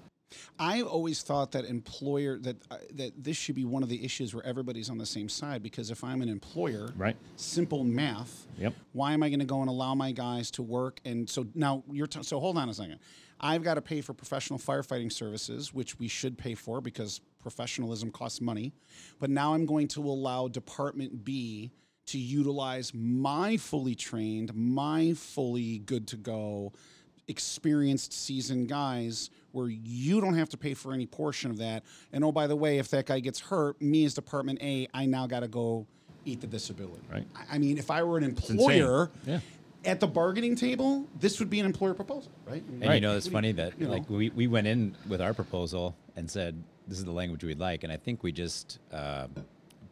I've always thought that employer that uh, that this should be one of the issues where everybody's on the same side because if I'm an employer, Right. Simple math. Yep. Why am I going to go and allow my guys to work? And so now you're t- so hold on a second. I've got to pay for professional firefighting services, which we should pay for because professionalism costs money. But now I'm going to allow Department B to utilize my fully trained, my fully good to go experienced seasoned guys where you don't have to pay for any portion of that. And oh, by the way, if that guy gets hurt, me as Department A, I now got to go eat the disability. Right. I- mean, if I were an employer Yeah. at the bargaining table, this would be an employer proposal, right? And you know, it's funny that you know. like we, we went in with our proposal and said this is the language we'd like, and I think we just uh,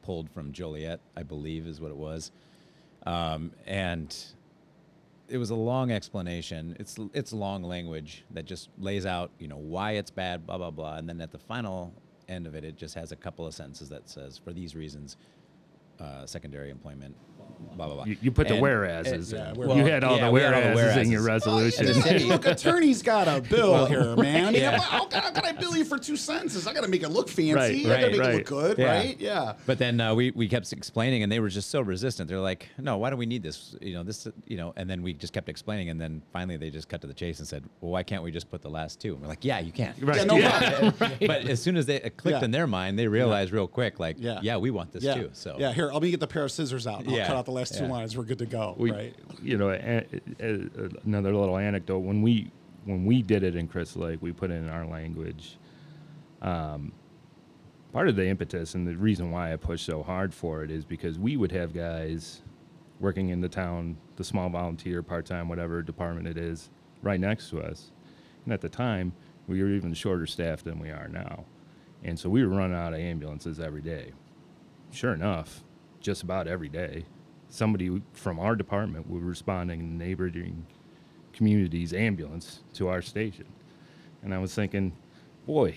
pulled from Joliet, I believe, is what it was, um, and it was a long explanation. It's it's long language that just lays out you know why it's bad, blah blah blah, and then at the final end of it, it just has a couple of sentences that says for these reasons, uh, secondary employment, blah blah blah. You, you put the And- whereases yeah, in. where- you had all yeah, the we had all the whereases in your resolution. And the Look, attorney's got a bill here, man. I mean, Yeah. how, can, how can I bill you for two sentences? I got to make it look fancy. Right, I got to right, make it look good, Yeah. right? Yeah. But then uh, we, we kept explaining, and they were just so resistant. They're like, "No, why do we need this? You know, this, you know." And then we just kept explaining, and then finally they just cut to the chase and said, "Well, why can't we just put the last two? And we're like, "Yeah, you can." Right. Yeah, no Yeah. problem. But as soon as they it clicked Yeah. in their mind, they realized real quick, like, Yeah. "Yeah, we want this yeah. too." So yeah, here, let me get the pair of scissors out. And I'll Yeah. Out the last two lines, we're good to go, we, right? you know, a, a, another little anecdote. When we when we did it in Crystal Lake, we put it in our language. Um, part of the impetus and the reason why I pushed so hard for it is because we would have guys working in the town, the small volunteer, part time, whatever department it is, right next to us. And at the time, we were even shorter staffed than we are now. And so we were running out of ambulances every day. Sure enough, just about every day, somebody from our department was responding in neighboring communities' ambulance to our station. And I was thinking, boy,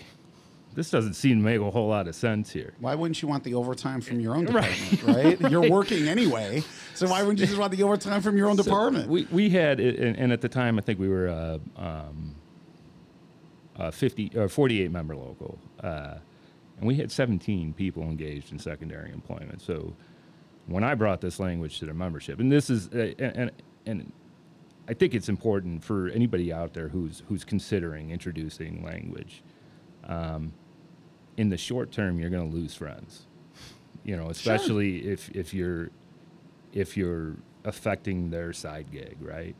this doesn't seem to make a whole lot of sense here. Why wouldn't you want the overtime from your own department, right? You're working anyway, so why wouldn't you just want the overtime from your own department? We, we had, and, and at the time, I think we were uh, um, uh, 50 or 48 member local, uh, and we had 17 people engaged in secondary employment. So when I brought this language to their membership, and this is, uh, and, and, and I think it's important for anybody out there who's who's considering introducing language. Um, in the short term, you're going to lose friends. You know, especially if if you're if you're affecting their side gig, right?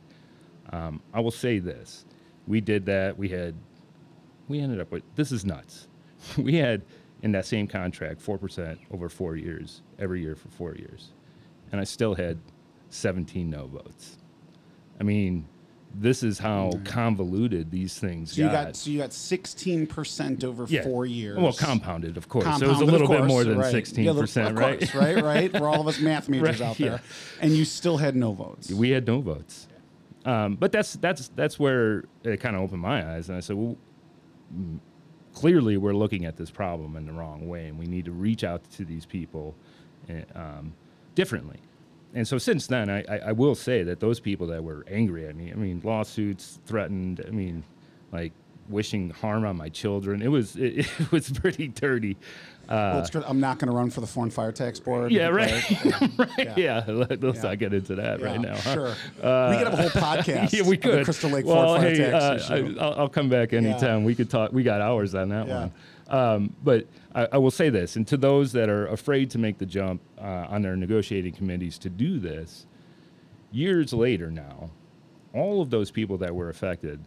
Um, I will say this: we did that. We had we ended up with this is nuts. we had in that same contract four percent over four years every year for four years, and I still had 17 no votes. I mean, this is how convoluted these things so you got. got so you got 16 percent over Yeah. four years. Well, compounded, of course. so it was a little of bit more than right. sixteen Yeah, of percent, right? course, right, right. We're all of us math majors Right, out there, yeah. and you still had no votes. we had no votes. Um, but that's that's that's where it kind of opened my eyes, and I said, well, clearly we're looking at this problem in the wrong way, and we need to reach out to these people uh, um, differently. And so since then, I, I, I will say that those people that were angry at me, I mean, lawsuits, threatened, I mean, like wishing harm on my children, it was it, it was pretty dirty. Uh, well. I'm not going to run for the foreign fire tax board. yeah, right, right, yeah. Let, us Yeah. not get into that right now. huh? Sure. we could have a whole podcast. yeah, we could. Crystal Lake well, Foreign Fire hey, Tax uh, issue. I, I'll, I'll come back anytime. We could talk. We got hours on that Yeah. one. Um, but I, I will say this, and to those that are afraid to make the jump uh, on their negotiating committees to do this, years later now, all of those people that were affected,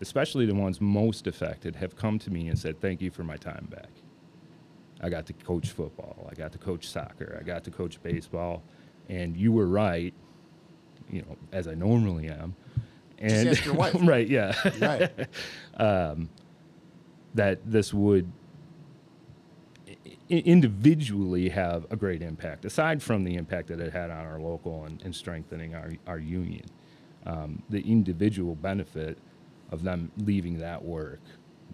especially the ones most affected, have come to me and said, "Thank you for my time back." I got to coach football. I got to coach soccer. I got to coach baseball. And you were right, you know, as I normally am. And ask your wife. right, yeah. right. that this would individually have a great impact, aside from the impact that it had on our local and, and strengthening our, our union. Um, the individual benefit of them leaving that work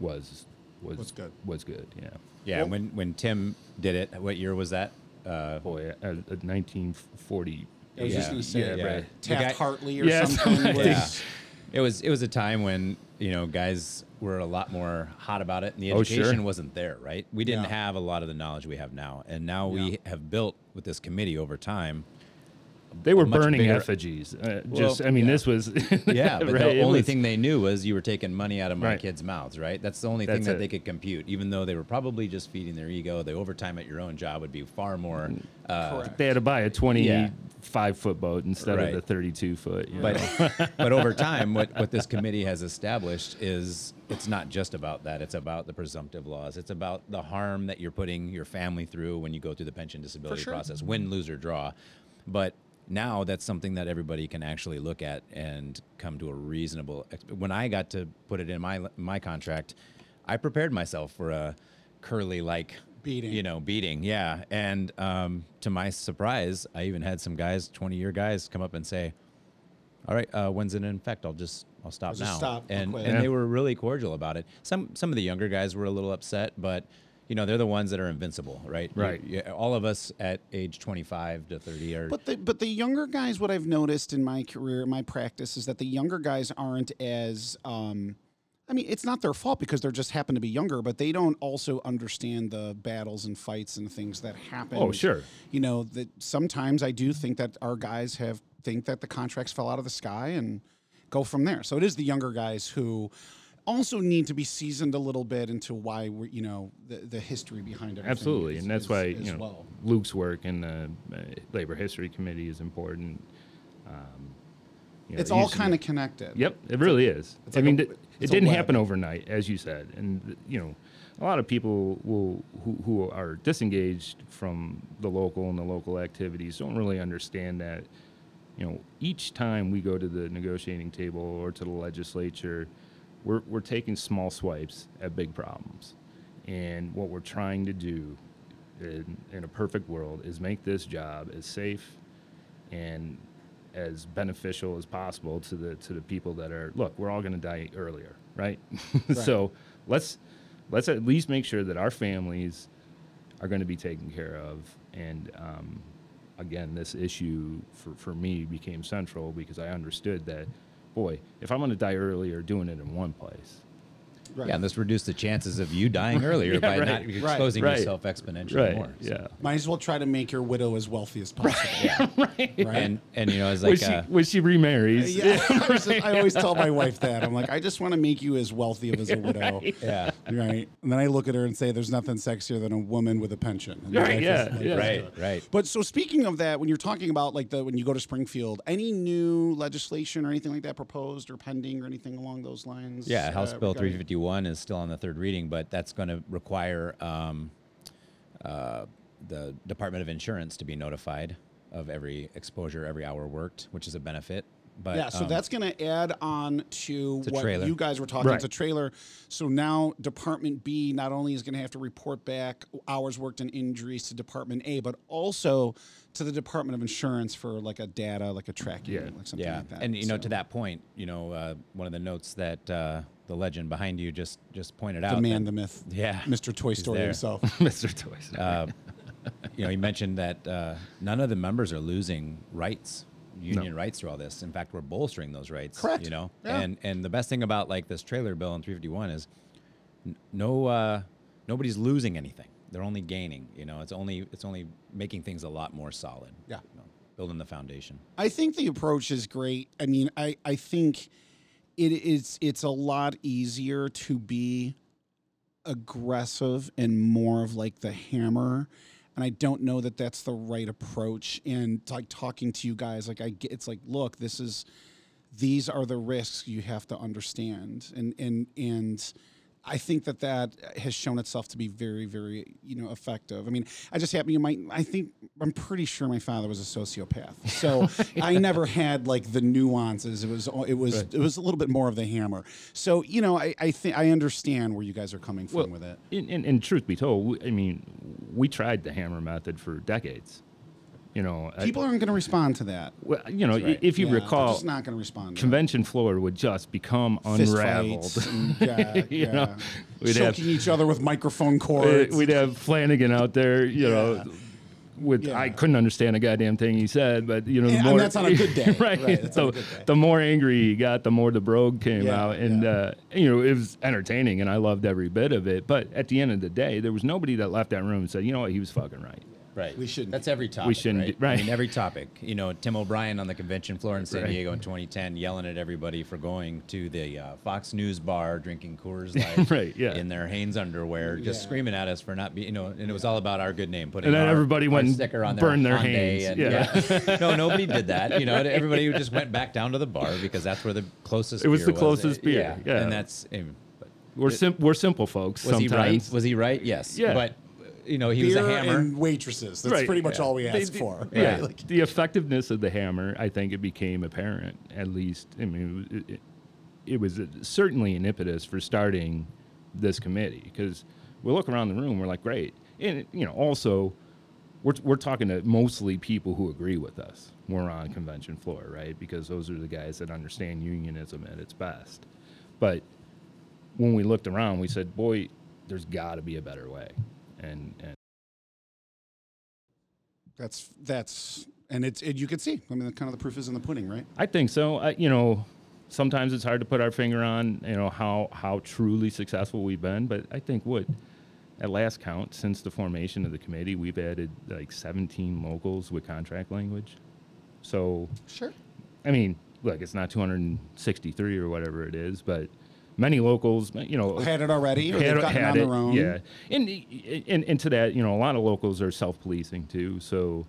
was was Was good. Was good, yeah. Yeah, when when Tim did it, what year was that? Uh, Boy, uh, uh, 1940. I was just going to say Yeah, yeah. right. Taft guy- Hartley or Yes. something. was- yeah. It was it was a time when you know guys were a lot more hot about it, and the Oh, sure. education wasn't there, right? We didn't Yeah. have a lot of the knowledge we have now, and now Yeah. we have built with this committee over time. They were burning bigger- effigies. Uh, Well, just, I mean, yeah. this was. Yeah, but right, the it only was- thing they knew was you were taking money out of my Right. kids' mouths, right? That's the only thing that it. they could compute, even though they were probably just feeding their ego. The overtime at your own job would be far more. Mm. Uh, Correct. They had to buy a 25 foot boat instead Right. of the 32 foot. You know? but but over time, what, what this committee has established is it's not just about that. It's about the presumptive laws. It's about the harm that you're putting your family through when you go through the pension disability sure. process, win, lose, or draw. But now that's something that everybody can actually look at and come to a reasonable. ex- When I got to put it in my my contract, I prepared myself for a curly like Beating. you know, beating. Yeah, and um, to my surprise, I even had some guys, twenty year guys, come up and say, "All right, uh, when's it in effect? I'll just I'll stop I'll just now." stop, and and Yeah. they were really cordial about it. Some some of the younger guys were a little upset, but you know they're the ones that are invincible, right? Right. you- all of us at age twenty five to thirty are. But the but the younger guys, what I've noticed in my career, my practice, is that the younger guys aren't as. Um, I mean, it's not their fault because they're just happen to be younger, but they don't also understand the battles and fights and things that happen. Oh, sure. You know that sometimes I do think that our guys have think that the contracts fell out of the sky and go from there. So it is the younger guys who also need to be seasoned a little bit into why we're you know the, the history behind everything. Absolutely, is- and that's is- why you know well. Luke's work in the uh, labor history committee is important. Um, you know, It's all kind of connected. Yep, it really is. it's I like mean, a- it, it didn't happen overnight, as you said, and you know, a lot of people will who, who are disengaged from the local and the local activities don't really understand that. You know, each time we go to the negotiating table or to the legislature, we're we're taking small swipes at big problems, and what we're trying to do, in, in a perfect world, is make this job as safe and as beneficial as possible to the to the people that are look we're all going to die earlier right, so let's let's at least make sure that our families are going to be taken care of. And um, again this issue for, for me became central because i understood that boy if i'm going to die earlier doing it in one place Right. Yeah, and this reduced the chances of you dying earlier Yeah, by right. not exposing Right. yourself exponentially right more. so. yeah Might as well try to make your widow as wealthy as possible. Yeah. Right. And and you know, it's like when she uh, when she remarries Yeah, I, was- I always tell my wife that. I'm like, I just want to make you as wealthy as a widow. yeah. Right. And then I look at her and say, there's nothing sexier than a woman with a pension. And Right, wife yeah, is like, yeah. Right, right. But so speaking of that, when you're talking about like the when you go to Springfield, any new legislation or anything like that proposed or pending or anything along those lines? Yeah, House uh, Bill regarding- 351 is still on the third reading, but that's going to require um, uh, the Department of Insurance to be notified of every exposure, every hour worked, which is a benefit. But yeah, so um, that's going to add on to what trailer. you guys were talking. Right. It's a trailer. So now Department B not only is going to have to report back hours worked and injuries to Department A, but also to the Department of Insurance for like a data, like a tracking, Yeah. like something yeah, like that. and you know, So to that point, you know, uh, one of the notes that uh, the legend behind you just just pointed out. the man, that- the myth, Yeah, Mr. Toy Story himself. mr toys uh, you know, he mentioned that uh, none of the members are losing rights, union rights through all this. In fact, we're bolstering those rights. Correct. You know, Yeah. and and the best thing about like this trailer bill in 351 is n- no uh, nobody's losing anything. They're only gaining. You know, it's only it's only making things a lot more solid. Yeah. you know, building the foundation. I think the approach is great. I mean, I, I think it is it's a lot easier to be aggressive and more of like the hammer. And I don't know that that's the right approach. And like talking to you guys, like I get, it's like, look, this is, these are the risks you have to understand. And, and, and I think that that has shown itself to be very, very, you know, effective. I mean, I just happen, you might, I think, I'm pretty sure my father was a sociopath. So I never had like the nuances. It was, it was, it was a little bit more of the hammer. So, you know, I, I think I understand where you guys are coming from with it. In, in, in truth be told, we, I mean, we tried the hammer method for decades. You know, I- People aren't going to respond to that. well, you know, right. if you Yeah, recall, just not going to respond. convention floor would just become. Fist unraveled. and, yeah, You yeah. know, we'd have- choking each other with microphone cords. We'd have Flanagan out there, you know, with I couldn't understand a goddamn thing he said, but you know, the And- and more that's on a good day. right? Right, so day. the more angry he got, the more the brogue came out, and uh, you know, it was entertaining, and I loved every bit of it. But at the end of the day, there was nobody that left that room and said, you know what, he was fucking right. Right. We shouldn't That's every topic. We shouldn't right? be- right. I mean, every topic. You know, Tim O'Brien on the convention floor in San Right. Diego in 2010, yelling at everybody for going to the uh, Fox News bar, drinking Coors Light, Right, yeah. in their Hanes underwear, just screaming at us for not being, you know, and it was all about our good name, putting And then our- everybody our went and sticker on burned their Hyundai Hanes, and- yeah. no, nobody did that. You know, everybody just went back down to the bar because that's where the closest. It was beer the closest beer, yeah. yeah. and that's. eh, but We're sim- we're simple folks. Was he right? Was he right? Yes. Yeah. But you know, he beer was a hammer. and waitresses. That's Right, pretty much yeah. all we asked ask they- for. Yeah. Like, the effectiveness of the hammer, I think it became apparent. At least, I mean, it, it, it was certainly an impetus for starting this committee because we look around the room, we're like, great, and you know, also. We're, we're talking to mostly people who agree with us. We're on convention floor, right? Because those are the guys that understand unionism at its best. But when we looked around, we said, "Boy, there's got to be a better way." And and that's that's and it's it, you can see. I mean, the, kind of the proof is in the pudding, right? I think so. I, you know, sometimes it's hard to put our finger on, you know, how how truly successful we've been. But I think what, at last count, since the formation of the committee, we've added like 17 locals with contract language. So, Sure. I mean, look, it's not 263 or whatever it is, but many locals, you know, Had it already, or had, they've gotten had on it, their own. Yeah, and, and and to that, you know, a lot of locals are self-policing too. So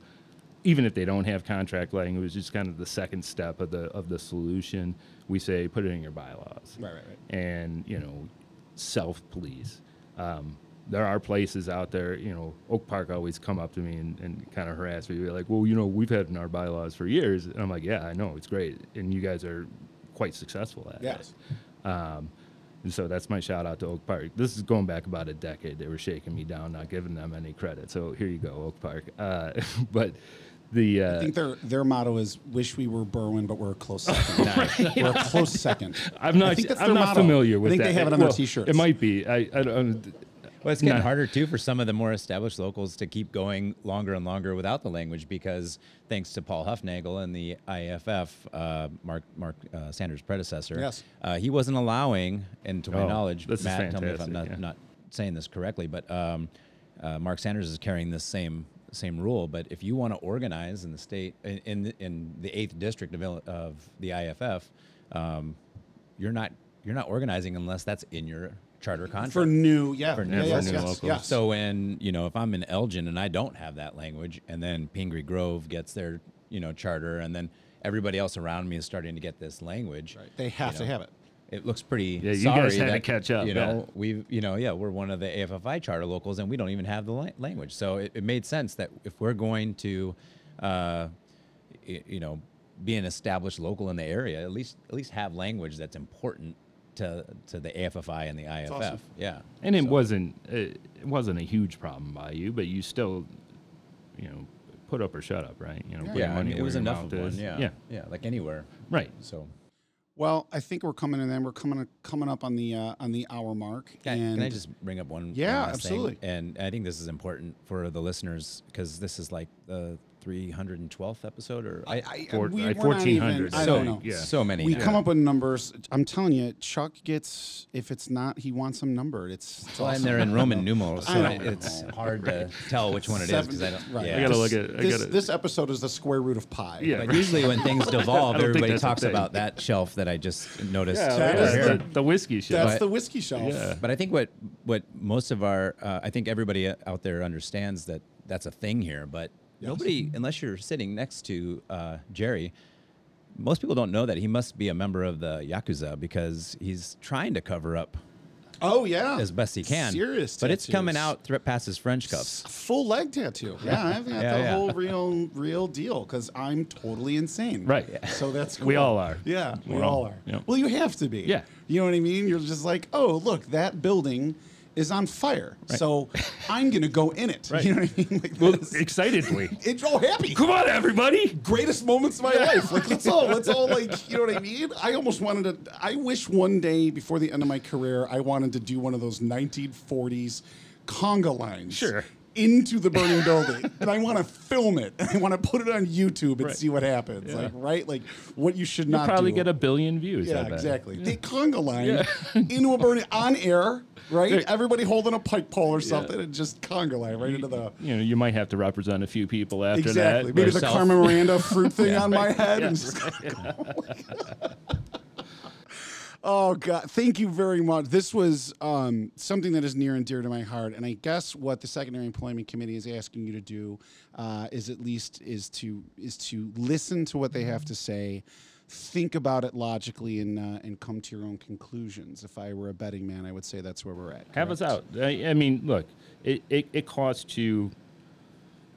even if they don't have contract language, it's kind of the second step of the of the solution. We say put it in your bylaws, Right, right, right. and you know, self-police. Um, there are places out there, you know, Oak Park always come up to me and, and kind of harass me. They're like, well, you know, we've had in our bylaws for years. And I'm like, yeah, I know, it's great. And you guys are quite successful at Yes. it. Um, and so that's my shout out to Oak Park. This is going back about a decade. They were shaking me down, not giving them any credit. So here you go, Oak Park. Uh, but the uh, I think their their motto is "Wish we were Berwyn, but we're a close second. we're a close second." I'm not. I think that's I'm not motto. familiar with I think that. they have it on well, their T-shirts. It might be. I. I don't. Well, it's getting Nah. harder too for some of the more established locals to keep going longer and longer without the language because thanks to Paul Huffnagel and the IAFF, uh, Mark Mark uh, Sanders' predecessor, Yes. uh, he wasn't allowing, and to my Oh, knowledge, Matt, tell me if I'm not, yeah. not saying this correctly, but um, uh, Mark Sanders is carrying this same same rule. But if you want to organize in the state in in the, in the eighth district of, of the IAFF, um, you're not you're not organizing unless that's in your charter contract. for new, yeah, For yeah, new- for yes, new yes, locals. yes. So when you know if I'm in Elgin and I don't have that language, and then Pingree Grove gets their you know charter, and then everybody else around me is starting to get this language, they have you to have it. It looks pretty. Yeah, you sorry guys had to catch up, You yeah. know, we've you know yeah we're one of the AFFI charter locals, and we don't even have the la- language. So it, it made sense that if we're going to, uh, y- you know, be an established local in the area, at least at least have language that's important to to the AFFI and the IAFF. awesome. Yeah. And it So- wasn't. It, it wasn't a huge problem by you, but you still, you know, put up or shut up, right? You know, put your Yeah, I mean, it was enough mouth of one. Yeah, Yeah. yeah, like anywhere. Right. So, Well, I think we're coming in. Then we're coming coming up on the uh, on the hour mark. can, and can I just bring up one? one Yeah, last thing? absolutely. And I think this is important for the listeners because this is like the 312th episode, or I, I, Four- we, like we're even. 1400, I so don't know. yeah. so many. We now. come up with numbers. I'm telling you, Chuck gets if it's not, he wants them numbered. It's, it's Well, and they're in Roman numerals, so it's hard to tell which one it is because I don't. Right. Yeah. I gotta look at. I this, gotta. this episode is the square root of pi. Yeah. But usually when things devolve, I don't think everybody talks about that shelf that I just noticed. yeah, That over the, the whiskey shit. That's But- the whiskey shelf. Yeah. But I think what what most of our uh, I think everybody out there understands that that's a thing here. But nobody, unless you're sitting next to uh, Jerry, most people don't know that he must be a member of the yakuza because he's trying to cover up Oh yeah. as best he can. Serious. but it's coming out thr past his French cuffs. Full leg tattoo. Yeah, I've got Yeah, the yeah. whole real real deal because I'm totally insane. Right. So that's cool. We all are. Yeah, we all all- are. Well, you have to be. Yeah. You know what I mean? You're just like, oh, look, that building is on fire. So I'm gonna go in it. Right. You know what I mean? Like well, is- excitedly. it's all happy. Come on, everybody. Greatest moments of my life. Like let's all let's all like you know what I mean? I almost wanted to I wish one day before the end of my career I wanted to do one of those 1940s conga lines. Sure. Into the burning building, and I want to film it, and I want to put it on YouTube and Right. see what happens. Yeah. Like, right? Like, what you should You'll not probably do. get a billion views. Yeah, exactly. The conga line Yeah. into a burning on air, right? Everybody holding a pike pole or something, and just conga line right into the. You know, you might have to represent a few people after Exactly. that. Maybe but- the. Carmen Miranda fruit thing on my head. Yeah, and just oh God! Thank you very much. This was um, something that is near and dear to my heart, and I guess what the Secondary Employment Committee is asking you to do uh, is at least is to is to listen to what they have to say. Think about it logically and uh, and come to your own conclusions. If I were a betting man, I would say that's where we're at. Have us out. I, I mean, look, it, it, it costs you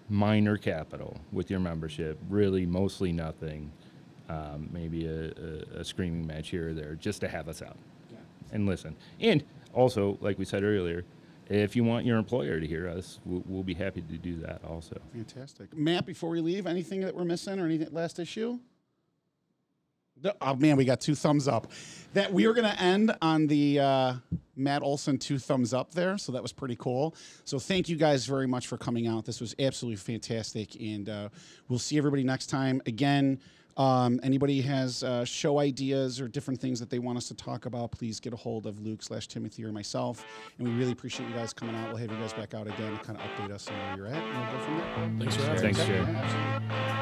minor capital with your membership, really mostly nothing. Um, maybe a, a, a screaming match here or there just to have us out and listen. And also, like we said earlier, if you want your employer to hear us, we'll, we'll be happy to do that also. Fantastic. Matt, before we leave, anything that we're missing or any last issue? The- Oh man, we got two thumbs up. That we were gonna end on the uh, Matt Olson two thumbs up there, so that was pretty cool. So thank you guys very much for coming out. This was absolutely fantastic, and uh, we'll see everybody next time. Again, um, anybody has uh, show ideas or different things that they want us to talk about, please get a hold of Luke slash Timothy or myself. And we really appreciate you guys coming out. We'll have you guys back out again to kind of update us on where you're at, and we'll go from there. Thanks for having us. Thanks, Jared. Yeah, absolutely.